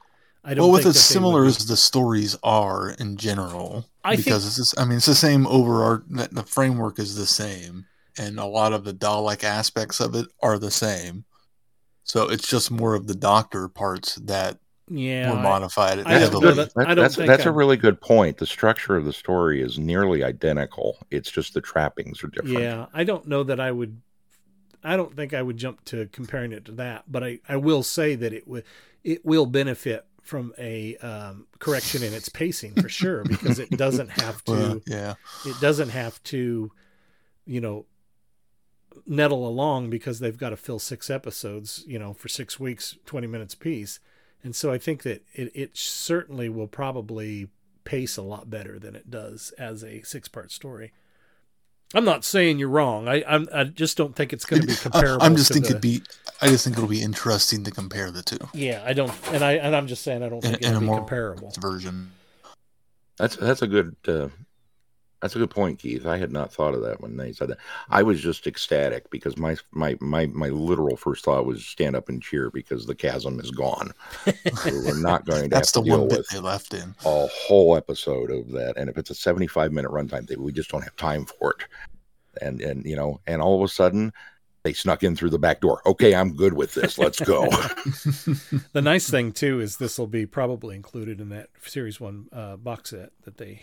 I don't
Well, with
think
as similar
would
as the stories are in general,
I think-
because it's just, I mean it's the same overall. The framework is the same, and a lot of the Dalek aspects of it are the same. So it's just more of the Doctor parts that
yeah,
were modified.
I don't
heavily.
that-
That-
I don't
that's
think
that's a
I'm-
really good point. The structure of the story is nearly identical. It's just the trappings are different.
Yeah, I don't know that I would. I don't think I would jump to comparing it to that, but I, I will say that it would it will benefit from a um, correction in its pacing for sure because it doesn't have to
Well, yeah.
it doesn't have to you know, nettle along because they've got to fill six episodes, you know, for six weeks, 20 minutes piece And so I think that it, it certainly will probably pace a lot better than it does as a six part story. I'm not saying you're wrong. I I'm, I just don't think it's going to be comparable.
I'm just
to
think
the-
it'd be. I just think it'll be interesting to compare the two
Yeah, I don't, and I and I'm just saying I don't
in,
think
in
it'll
a
be
more
comparable.
version.
That's that's a good uh, that's a good point, Keith. I had not thought of that when they said that. I was just ecstatic because my my my my literal first thought was stand up and cheer because the chasm is gone. We're not going to
That's
have
the
to
one
deal
bit
with
they left in.
a whole episode of that. And if it's a 75 minute runtime, we just don't have time for it. And and you know, and all of a sudden they snuck in through the back door. Okay, I'm good with this. Let's go.
The nice thing too is this will be probably included in that series one uh, box set that they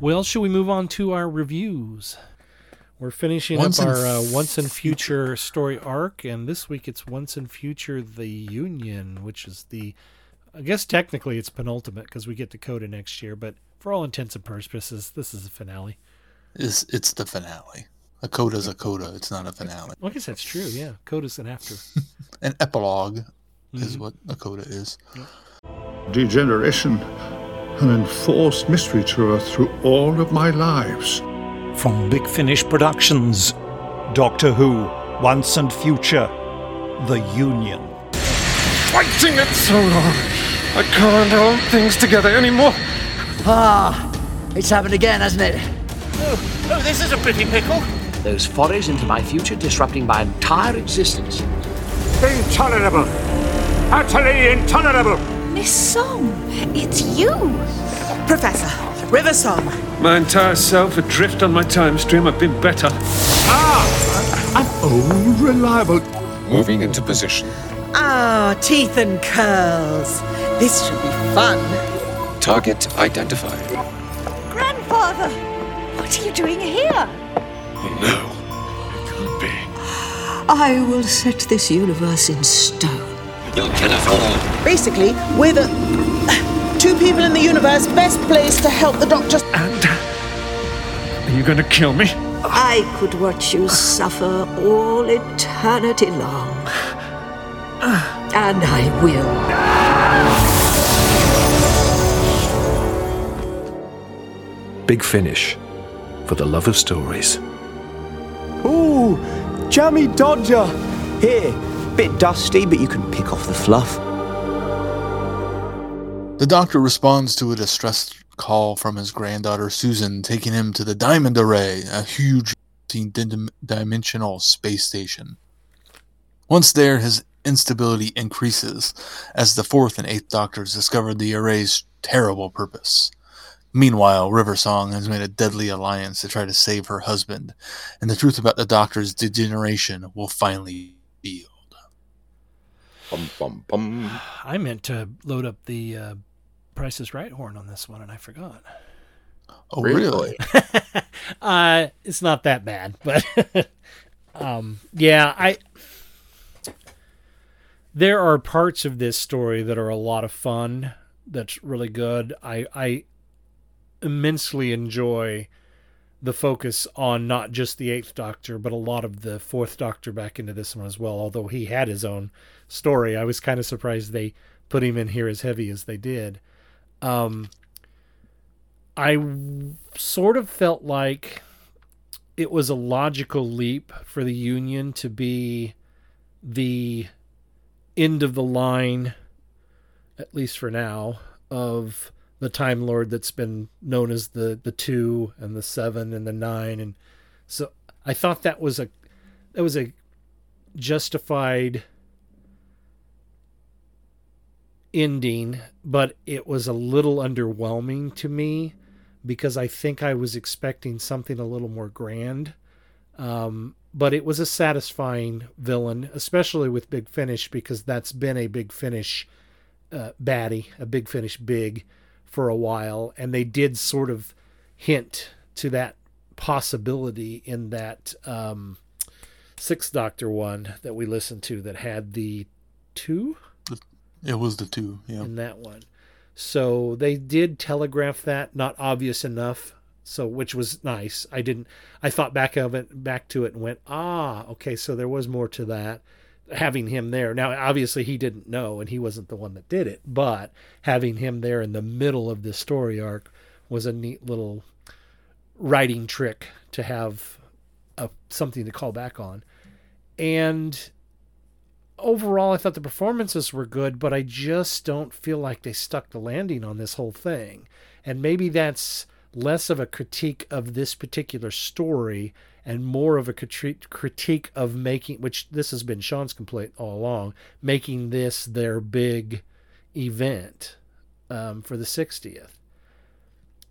Well, should we move on to our reviews? We're finishing
Once
up our uh, Once and Future story arc, and this week it's Once and Future the Union, which is the, I guess technically it's penultimate because we get to Coda next year, but for all intents and purposes, this is the finale.
It's it's the finale. A coda's a coda. It's not a finale.
Well, I guess that's true. Yeah, Coda's an after.
An epilogue is
Mhm.
what a coda is.
Degeneration, an enforced mystery tour through all of my lives.
From Big Finish Productions, Doctor Who, Once and Future, The Union.
Fighting it so long. I can't hold things together anymore.
Ah, it's happened again, hasn't it?
Oh, oh, this is a pretty pickle.
Those forays into my future disrupting my entire existence.
Intolerable. Utterly intolerable.
Miss Song, it's you! Professor, River Song.
My entire self adrift on my time stream. I've been better. Ah!
Oh, reliable.
Moving into position.
Ah, teeth and curls. This should be fun.
Target identified.
Grandfather, what are you doing here?
No. It can't be.
I will set this universe in stone.
You'll kill us all.
Basically, we're the uh, two people in the universe best placed to help the Doctor.
And uh, are you going to kill me?
I could watch you suffer all eternity long. And I will.
Big finish. For the love of stories.
Ooh, jammy dodger. Here, bit dusty, but you can pick off the fluff.
The doctor responds to a distress call from his granddaughter Susan, taking him to the Diamond Array, a huge dimensional space station. Once there, his instability increases as the fourth and eighth doctors discover the array's terrible purpose. Meanwhile, River Song has made a deadly alliance to try to save her husband, and the truth about the doctor's degeneration will finally be
Bum, bum, bum.
I meant to load up the uh, Price is Right horn on this one, and I forgot.
Oh, really?
uh, it's not that bad, but um, yeah, I. There are parts of this story that are a lot of fun. That's really good. I I immensely enjoy the focus on not just the Eighth Doctor, but a lot of the Fourth Doctor back into this one as well. Although he had his own story, I was kind of surprised they put him in here as heavy as they did. Um, I w- sort of felt like it was a logical leap for the Union to be the end of the line, at least for now, of the Time Lord that's been known as the the two and the seven and the nine, and so I thought that was a that was a justified ending, but it was a little underwhelming to me because I think I was expecting something a little more grand. Um, but it was a satisfying villain, especially with Big Finish, because that's been a Big Finish uh, baddie, a Big Finish big for a while. And they did sort of hint to that possibility in that um, Sixth Doctor one that we listened to that had the two
It was the two. Yeah.
in that one. So they did telegraph that, not obvious enough. So which was nice. I didn't. I thought back of it, back to it, and went, ah, okay. So there was more to that. Having him there now, obviously he didn't know, and he wasn't the one that did it. But having him there in the middle of this story arc was a neat little writing trick to have a, something to call back on. And overall, I thought the performances were good, but I just don't feel like they stuck the landing on this whole thing. And maybe that's less of a critique of this particular story and more of a critique of making, which this has been Sean's complaint all along, making this their big event um, for the 60th.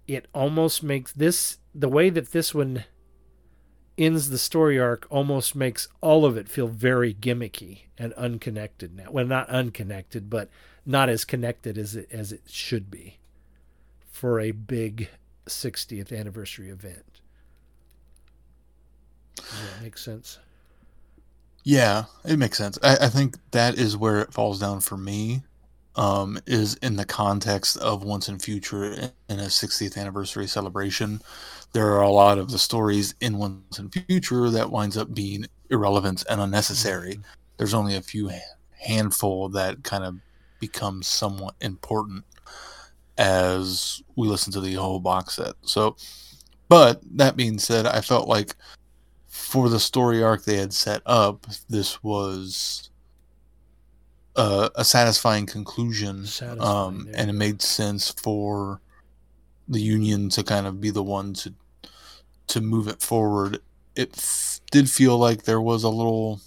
It almost makes this, the way that this one ends the story arc almost makes all of it feel very gimmicky and unconnected now. Well, not unconnected, but not as connected as it as it should be for a big 60th anniversary event. Does that make sense?
Yeah, it makes sense. I, I think that is where it falls down for me. Um, is in the context of Once and Future in a 60th anniversary celebration. There are a lot of the stories in Once and Future that winds up being irrelevant and unnecessary. There's only a few handful that kind of become somewhat important as we listen to the whole box set. So, but that being said, I felt like for the story arc they had set up, this was a, a satisfying conclusion, um, and it made sense for the union to kind of be the one to to move it forward. It f- did feel like there was a little.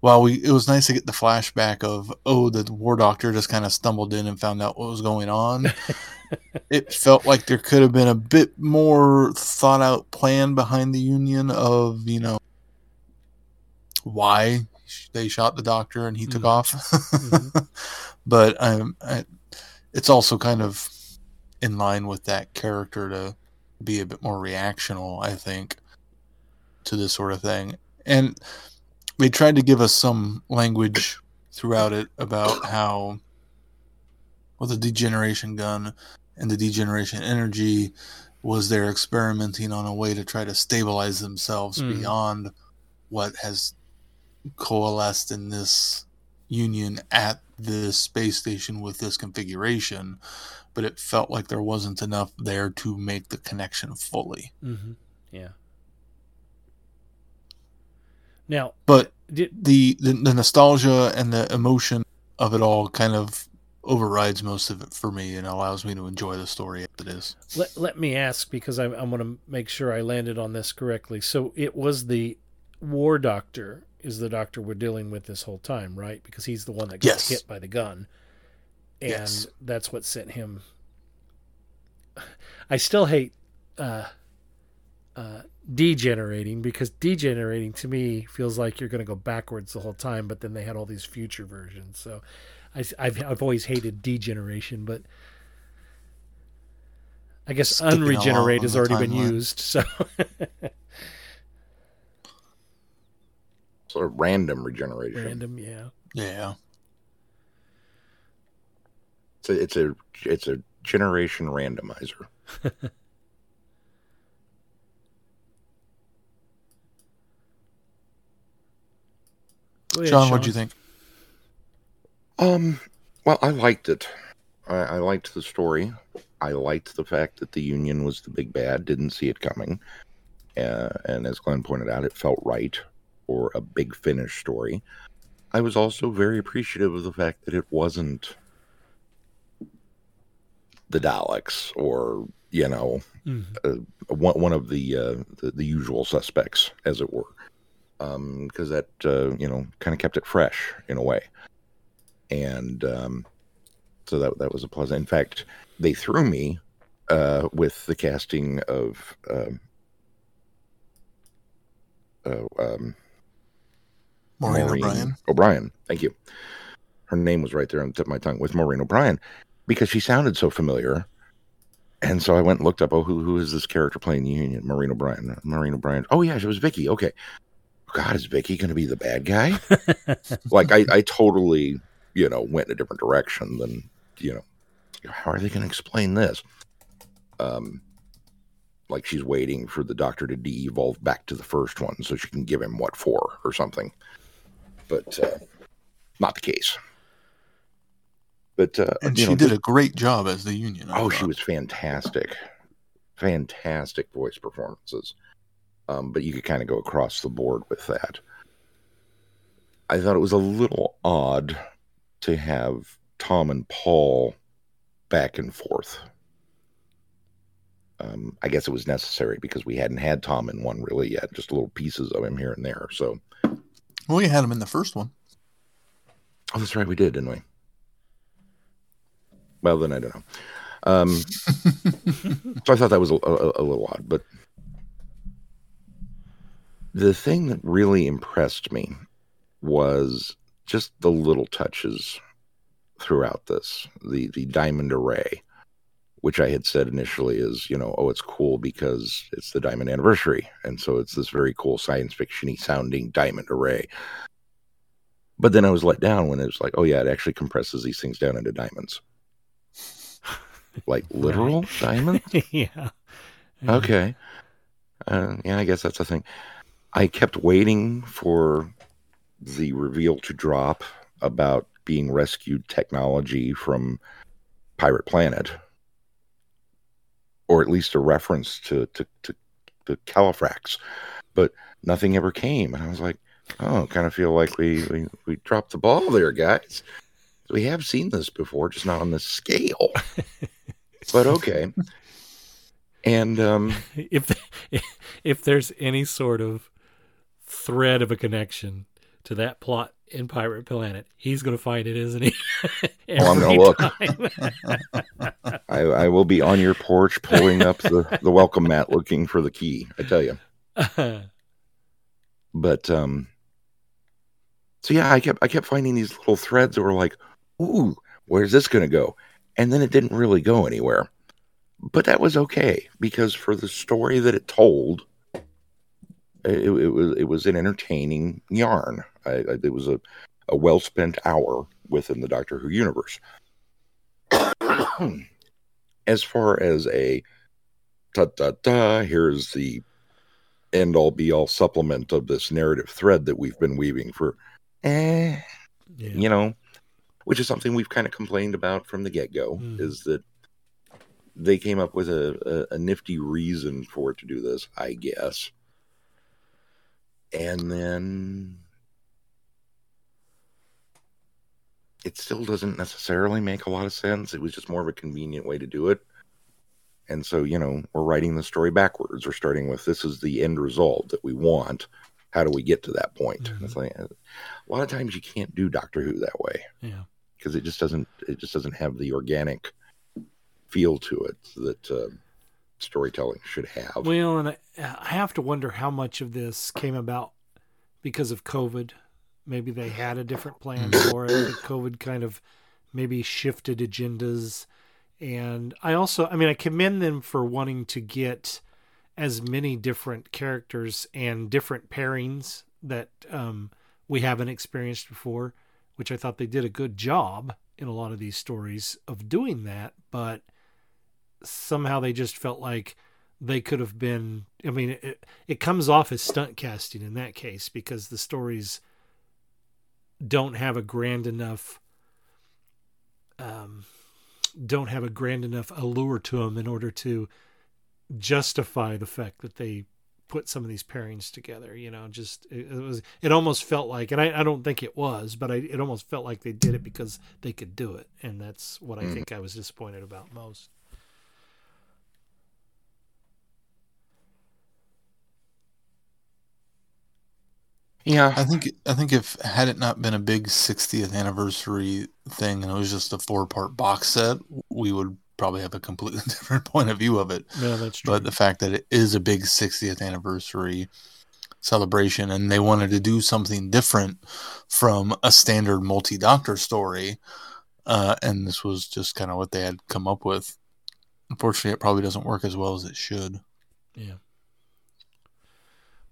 Well, we it was nice to get the flashback of oh the war doctor just kind of stumbled in and found out what was going on. it felt like there could have been a bit more thought out plan behind the union of you know why they shot the doctor and he took
Mhm.
off. but um, I, it's also kind of in line with that character to be a bit more reactional, I think, to this sort of thing. And they tried to give us some language throughout it about how, well, the degeneration gun and the degeneration energy was there experimenting on a way to try to stabilize themselves
Mhm.
beyond what has coalesced in this union at this space station with this configuration but it felt like there wasn't enough there to make the connection fully
Mm-hmm. Yeah. Now,
but
did,
the, the the nostalgia and the emotion of it all kind of overrides most of it for me and allows me to enjoy the story as it is
let, let me ask because I, I want to make sure I landed on this correctly. So it was the war doctor is the doctor we're dealing with this whole time, right? Because he's the one that got
Yes.
hit by the gun, and
Yes.
that's what sent him. I still hate uh, uh, degenerating because degenerating to me feels like you're going to go backwards the whole time, but then they had all these future versions. So I, have I've always hated degeneration, but I guess
Skipping
unregenerate has already been
timeline.
used. So
Sort of random regeneration.
random, yeah.
yeah
It's a, it's a it's a generation randomizer.
Go ahead,
Sean, what do
you
think?
Um, well, I liked it. I, I liked the story. I liked the fact that the Union was the big bad. Didn't see it coming. uh, and as Glenn pointed out, it felt right for a big finish story. I was also very appreciative of the fact that it wasn't the Daleks or you know
Mhm.
uh, one one of the, uh, the the usual suspects, as it were, because that uh, you know kind of kept it fresh in a way, and um, so that that was a pleasant. In fact, they threw me uh, with the casting of. Um, uh, um,
Maureen O'Brien.
O'Brien, thank you. Her name was right there on the tip of my tongue with Maureen O'Brien because she sounded so familiar. And so I went and looked up, oh, who, who is this character playing the Union? Maureen O'Brien. Maureen O'Brien. Oh, yeah, she was Vicky. Okay. God, is Vicky going to be the bad guy? like, I, I totally, you know, went in a different direction than, you know, how are they going to explain this? Um, like she's waiting for the doctor to de-evolve back to the first one so she can give him what for or something. But uh, not the case. But uh,
And she
know,
did a great job as the Union. I
Oh, she was fantastic. Fantastic voice performances. Um, but you could kind of go across the board with that. I thought it was a little odd to have Tom and Paul back and forth. Um, I guess it was necessary because we hadn't had Tom in one really yet, just little pieces of him here and there. So,
Well, you had him in the first one.
oh, that's right, we did, didn't we? Well, then I don't know. Um, so I thought that was a, a, a little odd, but the thing that really impressed me was just the little touches throughout this. The the diamond array, which I had said initially is, you know, oh, it's cool because it's the diamond anniversary, and so it's this very cool science fictiony sounding diamond array. But then I was let down when it was like, oh yeah, it actually compresses these things down into diamonds. Like literal diamonds?
yeah.
Okay. Uh, yeah, I guess that's the thing. I kept waiting for the reveal to drop about being rescued technology from Pirate Planet, or at least a reference to to to, to Calufrax, but nothing ever came, and I was like, "Oh, kind of feel like we we, we dropped the ball there, guys. We have seen this before, just not on this scale." but okay. And um,
if if there's any sort of thread of a connection to that plot in Pirate Planet, he's going to find it, isn't he?
Oh, I'm gonna look. I, I will be on your porch pulling up the, the welcome mat looking for the key. I tell you. But um so yeah, I kept I kept finding these little threads that were like, ooh, where's this gonna go? And then it didn't really go anywhere. But that was okay because for the story that it told, it, it was it was an entertaining yarn. I, I, it was a, a well spent hour within the Doctor Who universe. as far as a ta ta ta, here's the end all be all supplement of this narrative thread that we've been weaving for, eh, you know, which is something we've kind of complained about from the get go, mm-hmm. is that they came up with a, a, a nifty reason for it to do this, I guess. And then it still doesn't necessarily make a lot of sense. It was just more of a convenient way to do it. And so, you know, we're writing the story backwards. We're starting with this is the end result that we want. How do we get to that point? Mm-hmm. It's like uh, a lot of times you can't do Doctor Who that way
Yeah.
Because it just doesn't it just doesn't have the organic feel to it that uh, storytelling should have.
Well, and I, I have to wonder how much of this came about because of COVID. Maybe they had a different plan for it. but COVID kind of maybe shifted agendas. And I also, I mean, I commend them for wanting to get as many different characters and different pairings that um, we haven't experienced before, which I thought they did a good job in a lot of these stories of doing that. But somehow they just felt like they could have been i mean it, it comes off as stunt casting in that case because the stories don't have a grand enough um don't have a grand enough allure to them in order to justify the fact that they put some of these pairings together. You know, just it, it was it almost felt like, and I, I don't think it was, but I, it almost felt like they did it because they could do it, and that's what I
Mm.
think I was disappointed about most.
Yeah,
I think I think if had it not been a big 60th anniversary thing and it was just a four part box set, we would probably have a completely different point of view of it.
Yeah, that's true.
But the fact that it is a big 60th anniversary celebration and they wanted to do something different from a standard multi doctor story, uh, and this was just kind of what they had come up with. Unfortunately, it probably doesn't work as well as it should.
Yeah.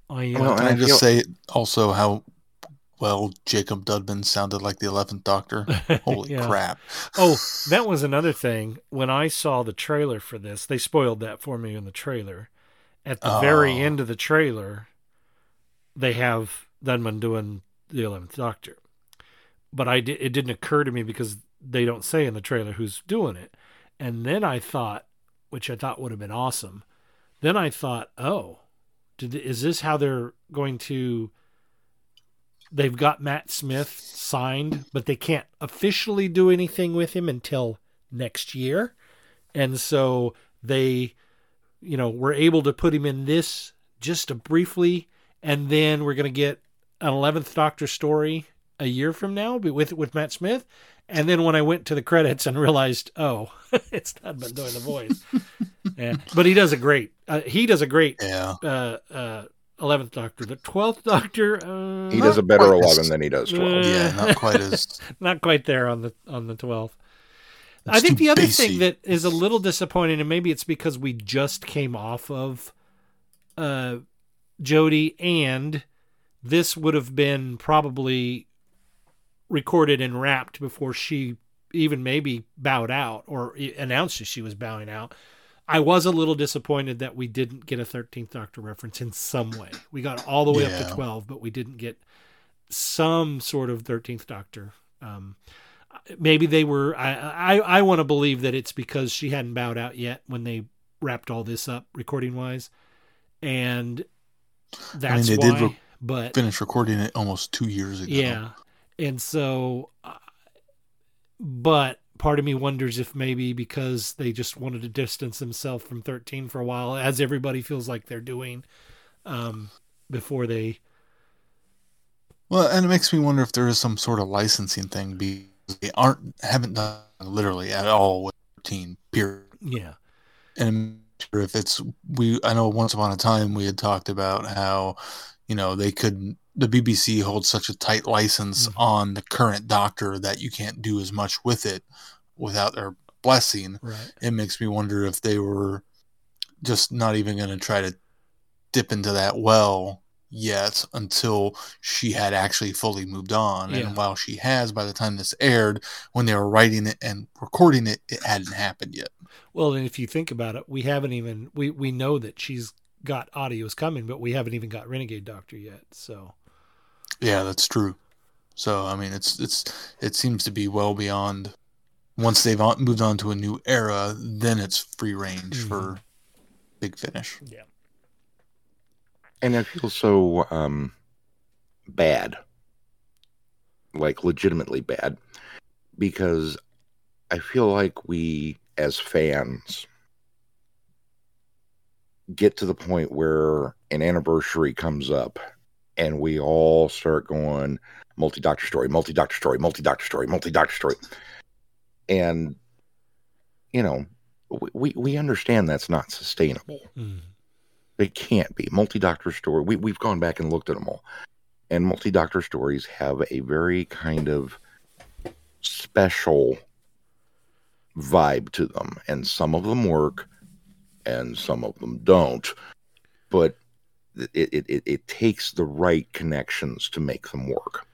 I,
Well,
uh,
can I just say also how well Jacob Dudman sounded like the Eleventh Doctor? Holy
Yeah.
crap!
oh, that was another thing. When I saw the trailer for this, they spoiled that for me in the trailer. At the very
Oh.
end of the trailer, they have Dudman doing the Eleventh Doctor, but I di- it didn't occur to me because they don't say in the trailer who's doing it. And then I thought, which I thought would have been awesome. Then I thought, oh, did is this how they're going to? They've got Matt Smith signed, but they can't officially do anything with him until next year. And so they, you know, were able to put him in this just a briefly, and then we're going to get an 11th Doctor story a year from now with with Matt Smith. And then when I went to the credits and realized, oh, it's not been doing the voice. yeah, but he does a great. Uh, he does a great.
Yeah.
Uh, uh, Eleventh Doctor, the Twelfth Doctor. Uh,
He does a better 11 than he does 12.
Yeah, not quite as-
not quite there on the on the twelfth. I think the other
bassy.
thing that is a little disappointing, and maybe it's because we just came off of uh, Jodie, and this would have been probably recorded and wrapped before she even maybe bowed out or announced that she was bowing out. I was a little disappointed that we didn't get a 13th Doctor reference in some way. We got all the way up to 12, but we didn't get some sort of 13th Doctor. Um, maybe they were, I, I, I want to believe that it's because she hadn't bowed out yet when they wrapped all this up recording wise. And that's
I mean, they
why,
did re-
but
finish recording it almost two years ago.
yeah. And so, uh, but part of me wonders if maybe because they just wanted to distance themselves from 13 for a while, as everybody feels like they're doing, um, before they.
Well, and it makes me wonder if there is some sort of licensing thing because they aren't haven't done literally at all with 13 period.
Yeah.
And I'm sure if it's we I know once upon a time we had talked about how you know they could the BBC holds such a tight license mm-hmm. on the current doctor that you can't do as much with it without their blessing.
Right.
It makes me wonder if they were just not even going to try to dip into that well yet until she had actually fully moved on.
Yeah.
And while she has, by the time this aired, when they were writing it and recording it, it hadn't happened yet.
Well, and if you think about it, we haven't even we we know that she's got audios coming, but we haven't even got Renegade Doctor yet. So
Yeah, that's true. So I mean, it's it's it seems to be well beyond. Once they've on, moved on to a new era, then it's free range for Big Finish.
Yeah.
And I feel so um, bad, like legitimately bad, because I feel like we, as fans, get to the point where an anniversary comes up and we all start going multi doctor story, multi doctor story, multi doctor story, multi doctor story. And, you know, we, we, understand that's not sustainable. Hmm. It can't be. Multi doctor story. We, we've gone back and looked at them all. And multi doctor stories have a very kind of special vibe to them. And some of them work and some of them don't. But it, it, it, it takes the right connections to make them work.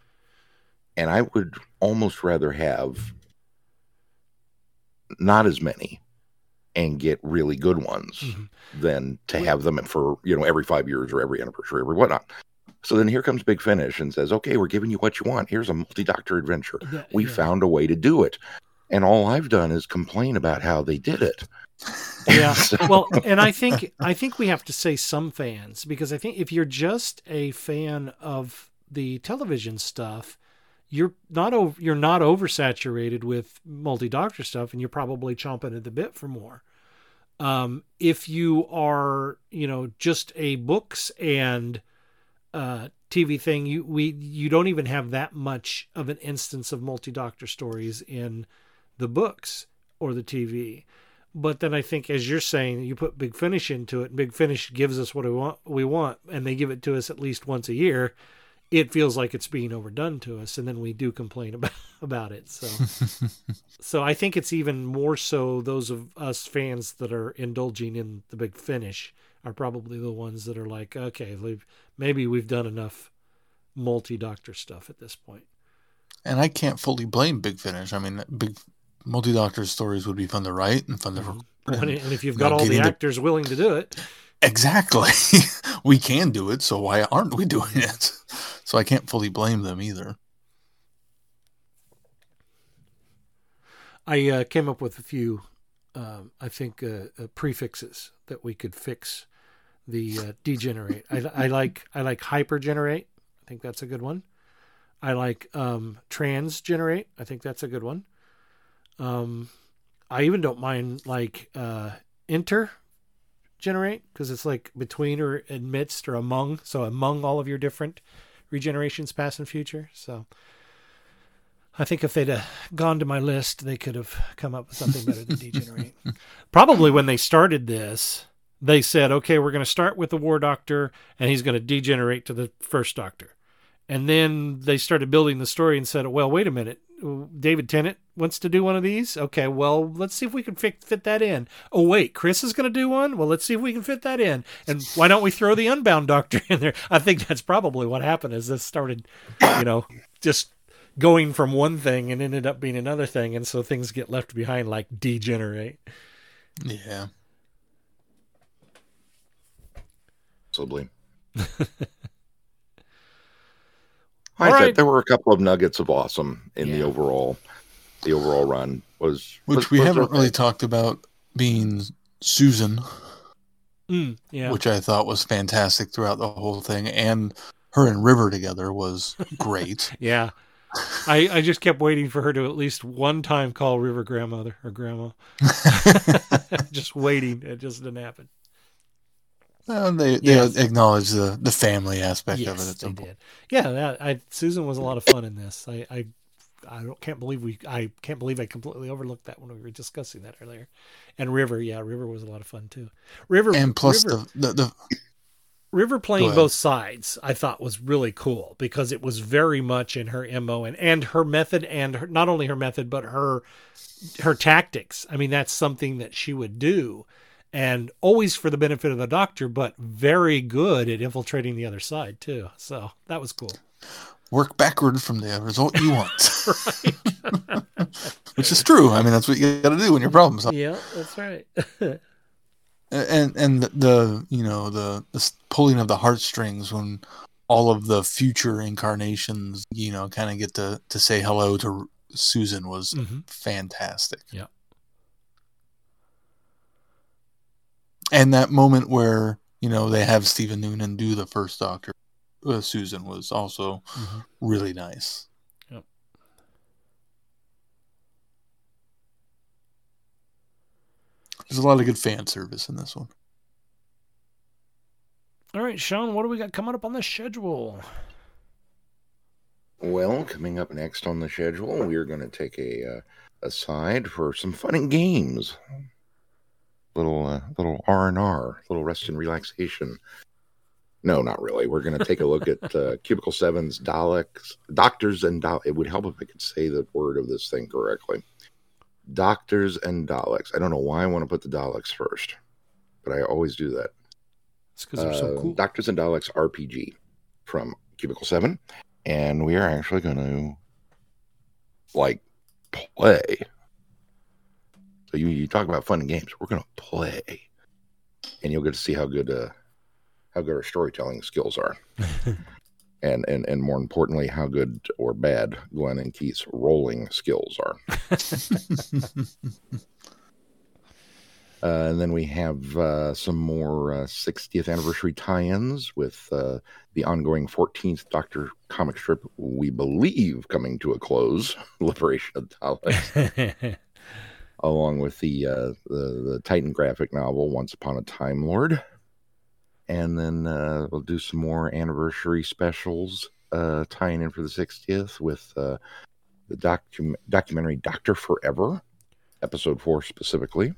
And I would almost rather have not as many and get really good ones mm-hmm. than to have them for you know every five years or every anniversary or whatnot. So then here comes Big Finish and says, "Okay, we're giving you what you want. Here's a multi-doctor adventure. we found a way to do it." And all I've done is complain about how they did it.
Yeah. Well, and I think I think we have to say some fans because I think if you're just a fan of the television stuff, you're not over, you're not oversaturated with multi doctor stuff, and you're probably chomping at the bit for more. Um, if you are, you know, just a books and uh, TV thing, you we you don't even have that much of an instance of multi doctor stories in the books or the TV. But then I think, as you're saying, you put Big Finish into it, and Big Finish gives us what we want, we want, and they give it to us at least once a year. It feels like it's being overdone to us, and then we do complain about about it. So, so I think it's even more so those of us fans that are indulging in the Big Finish are probably the ones that are like, okay, maybe we've done enough multi doctor stuff at this point.
And I can't fully blame Big Finish. I mean, Big multi doctor stories would be fun to write and fun to.
Mm-hmm. And, and, if you've got all the actors the... willing to do it,
exactly, we can do it. So why aren't we doing it? So I can't fully blame them either.
I uh, came up with a few, um, I think, uh, uh, prefixes that we could fix the uh, degenerate. I, I like I like hypergenerate. I think that's a good one. I like um, transgenerate. I think that's a good one. Um, I even don't mind like uh, inter generate because it's like between or amidst or among. So among all of your different regenerations, past and future. So I think if they'd have gone to my list, they could have come up with something better than degenerate. Probably when they started this, they said, okay, we're going to start with the war doctor and he's going to degenerate to the first doctor. And then they started building the story and said, well, wait a minute. David Tennant wants to do one of these. Okay, well, let's see if we can fit, fit that in. Oh, wait, Chris is going to do one? Well, let's see if we can fit that in. And why don't we throw the Unbound Doctor in there? I think that's probably what happened is this started, you know, just going from one thing and ended up being another thing. And so things get left behind like degenerate.
Yeah.
Possibly. I right. there were a couple of nuggets of awesome in yeah. the overall the overall run was
which
was,
we
was
haven't
okay.
really talked about being Susan,
mm, yeah,
which I thought was fantastic throughout the whole thing, and her and River together was great.
yeah, I I just kept waiting for her to at least one time call River grandmother or grandma. just waiting, it just didn't happen.
Well, they they yes. acknowledge the the family aspect
yes,
of it. At
they did. Yeah, that, I, Susan was a lot of fun in this. I, I I can't believe we I can't believe I completely overlooked that when we were discussing that earlier. And River, yeah, River was a lot of fun too. River
and plus
River,
the, the, the
River playing both sides, I thought was really cool because it was very much in her mo and and her method and her, not only her method but her her tactics. I mean, that's something that she would do and always for the benefit of the doctor, but very good at infiltrating the other side too. So that was cool.
Work backward from the result you want, which is true. I mean, that's what you got to do when you're problem solving.
Yeah, that's right.
and and the, the you know the the pulling of the heartstrings when all of the future incarnations you know kind of get to to say hello to Susan was mm-hmm. fantastic.
Yeah.
And that moment where you know they have Stephen Noonan do the first Doctor, uh, Susan was also mm-hmm. really nice.
Yep.
There's a lot of good fan service in this one.
All right, Sean, what do we got coming up on the schedule?
Well, coming up next on the schedule, we are going to take a uh, aside for some fun and games little uh, little R and R, little rest and relaxation. No, not really. We're going to take a look at uh, Cubicle Seven's Daleks, Doctors and Daleks. It would help if I could say the word of this thing correctly. Doctors and Daleks. I don't know why I want to put the Daleks first, but I always do that.
It's because they're so
Uh,
cool.
Doctors and Daleks RPG from Cubicle Seven, and we are actually going to like play so you, you talk about fun and games. We're gonna play, and you'll get to see how good uh, how good our storytelling skills are, and and and more importantly, how good or bad Glenn and Keith's rolling skills are. Uh, and then we have uh, some more uh, 60th anniversary tie-ins with uh, the ongoing 14th Doctor comic strip. We believe coming to a close, Liberation of Daleks, along with the, uh, the the Titan graphic novel Once Upon a Time Lord, and then uh, we'll do some more anniversary specials uh, tying in for the 60th with uh, the docu- documentary Doctor Forever, episode four specifically.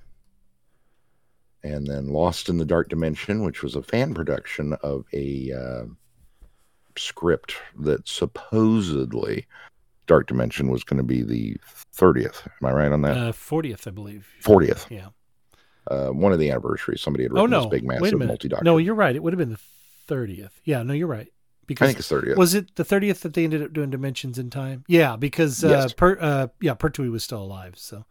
And then Lost in the Dark Dimension, which was a fan production of a uh, script that supposedly Dark Dimension was going to be the 30th. Am I right on that?
Uh, 40th, I believe.
40th.
Yeah.
Uh, one of the anniversaries. Somebody had
Oh
written
no!
this big, massive multi-doctor.
No, you're right. It would have been the thirtieth. Yeah, no, you're right. Because I
think it's 30th.
Was it the thirtieth that they ended up doing Dimensions in Time? Yeah, because uh,
Yes.
per, uh, yeah, Pertwee was still alive. So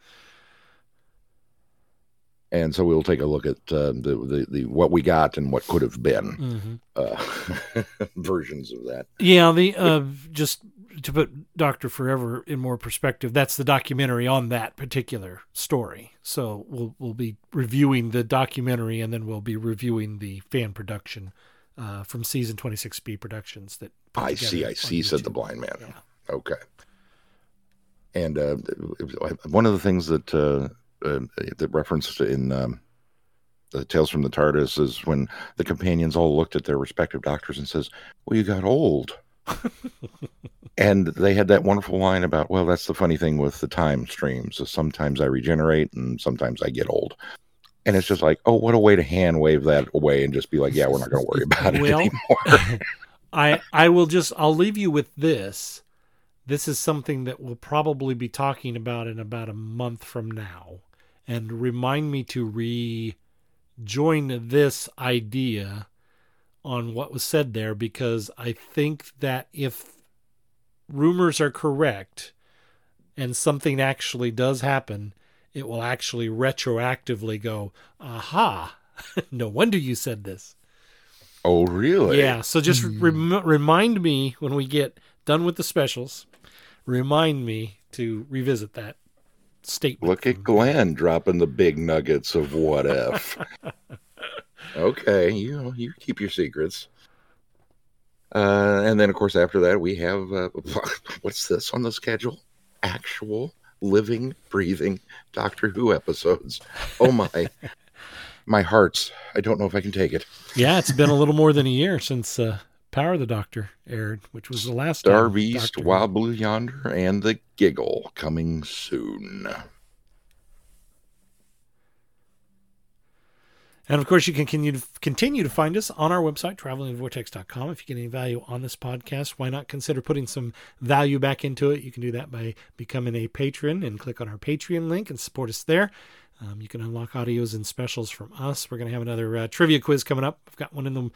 and so we'll take a look at uh, the, the the what we got and what could have been
Mhm.
uh, versions of that.
yeah, the uh, just to put Doctor Forever in more perspective, that's the documentary on that particular story. So we'll we'll be reviewing the documentary and then we'll be reviewing the fan production uh, from season twenty six B Productions that put
I see, I see, said the blind man. Okay. And uh, one of the things that uh, uh, that referenced in um, the Tales from the TARDIS is when the companions all looked at their respective doctors and says, "Well, you got old." and they had that wonderful line about, "Well, that's the funny thing with the time streams. So Sometimes I regenerate, and sometimes I get old." And it's just like, oh, what a way to hand wave that away and just be like, yeah, we're not going to worry about it
Well,
anymore.
I I will just I'll leave you with this. This is something that we'll probably be talking about in about a month from now. And remind me to rejoin this idea on what was said there because I think that if rumors are correct and something actually does happen, it will actually retroactively go, aha, no wonder you said this.
oh, really?
Yeah, so just hmm. rem- remind me when we get done with the specials. Remind me to revisit that statement.
Look at Glenn dropping the big nuggets of what if. okay, you know, you keep your secrets. Uh, and then, of course, after that, we have uh, what's this on the schedule? Actual living, breathing Doctor Who episodes. Oh my, my hearts! I don't know if I can take it.
Yeah, it's been a little more than a year since uh, Power of the Doctor aired, which was the last
Star Beast,
Doctor Who-
Wild Blue Yonder, and the Giggle coming soon.
And of course, you can continue to, find us on our website, travelingvortex.com. If you get any value on this podcast, why not consider putting some value back into it? You can do that by becoming a patron and click on our Patreon link and support us there. Um, you can unlock audios and specials from us. We're going to have another uh, trivia quiz coming up. I've got one in the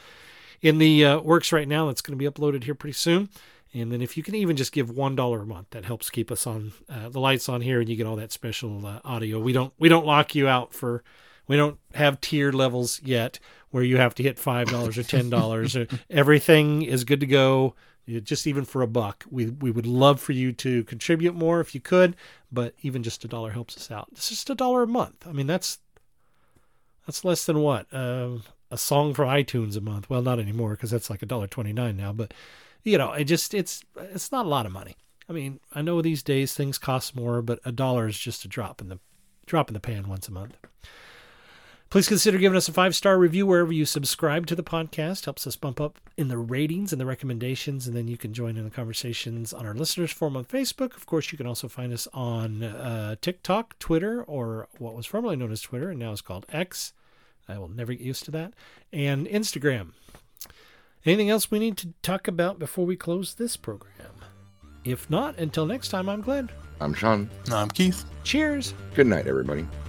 in the uh, works right now that's going to be uploaded here pretty soon. And then if you can even just give one dollar a month, that helps keep us on uh, the lights on here, and you get all that special uh, audio. We don't we don't lock you out for we don't have tier levels yet where you have to hit five dollars or ten dollars. Everything is good to go. Just even for a buck, we we would love for you to contribute more if you could, but even just a dollar helps us out. It's just a dollar a month. I mean, that's that's less than what um, a song for iTunes a month. Well, not anymore because that's like a dollar twenty nine now. But you know, it just it's it's not a lot of money. I mean, I know these days things cost more, but a dollar is just a drop in the drop in the pan once a month. Please consider giving us a five star review wherever you subscribe to the podcast. Helps us bump up in the ratings and the recommendations, and then you can join in the conversations on our listeners forum on Facebook. Of course, you can also find us on uh, TikTok, Twitter, or what was formerly known as Twitter and now is called X. I will never get used to that, and Instagram. Anything else we need to talk about before we close this program? If not, until next time, I'm Glenn.
I'm Sean.
I'm Keith.
Cheers.
Good night, everybody.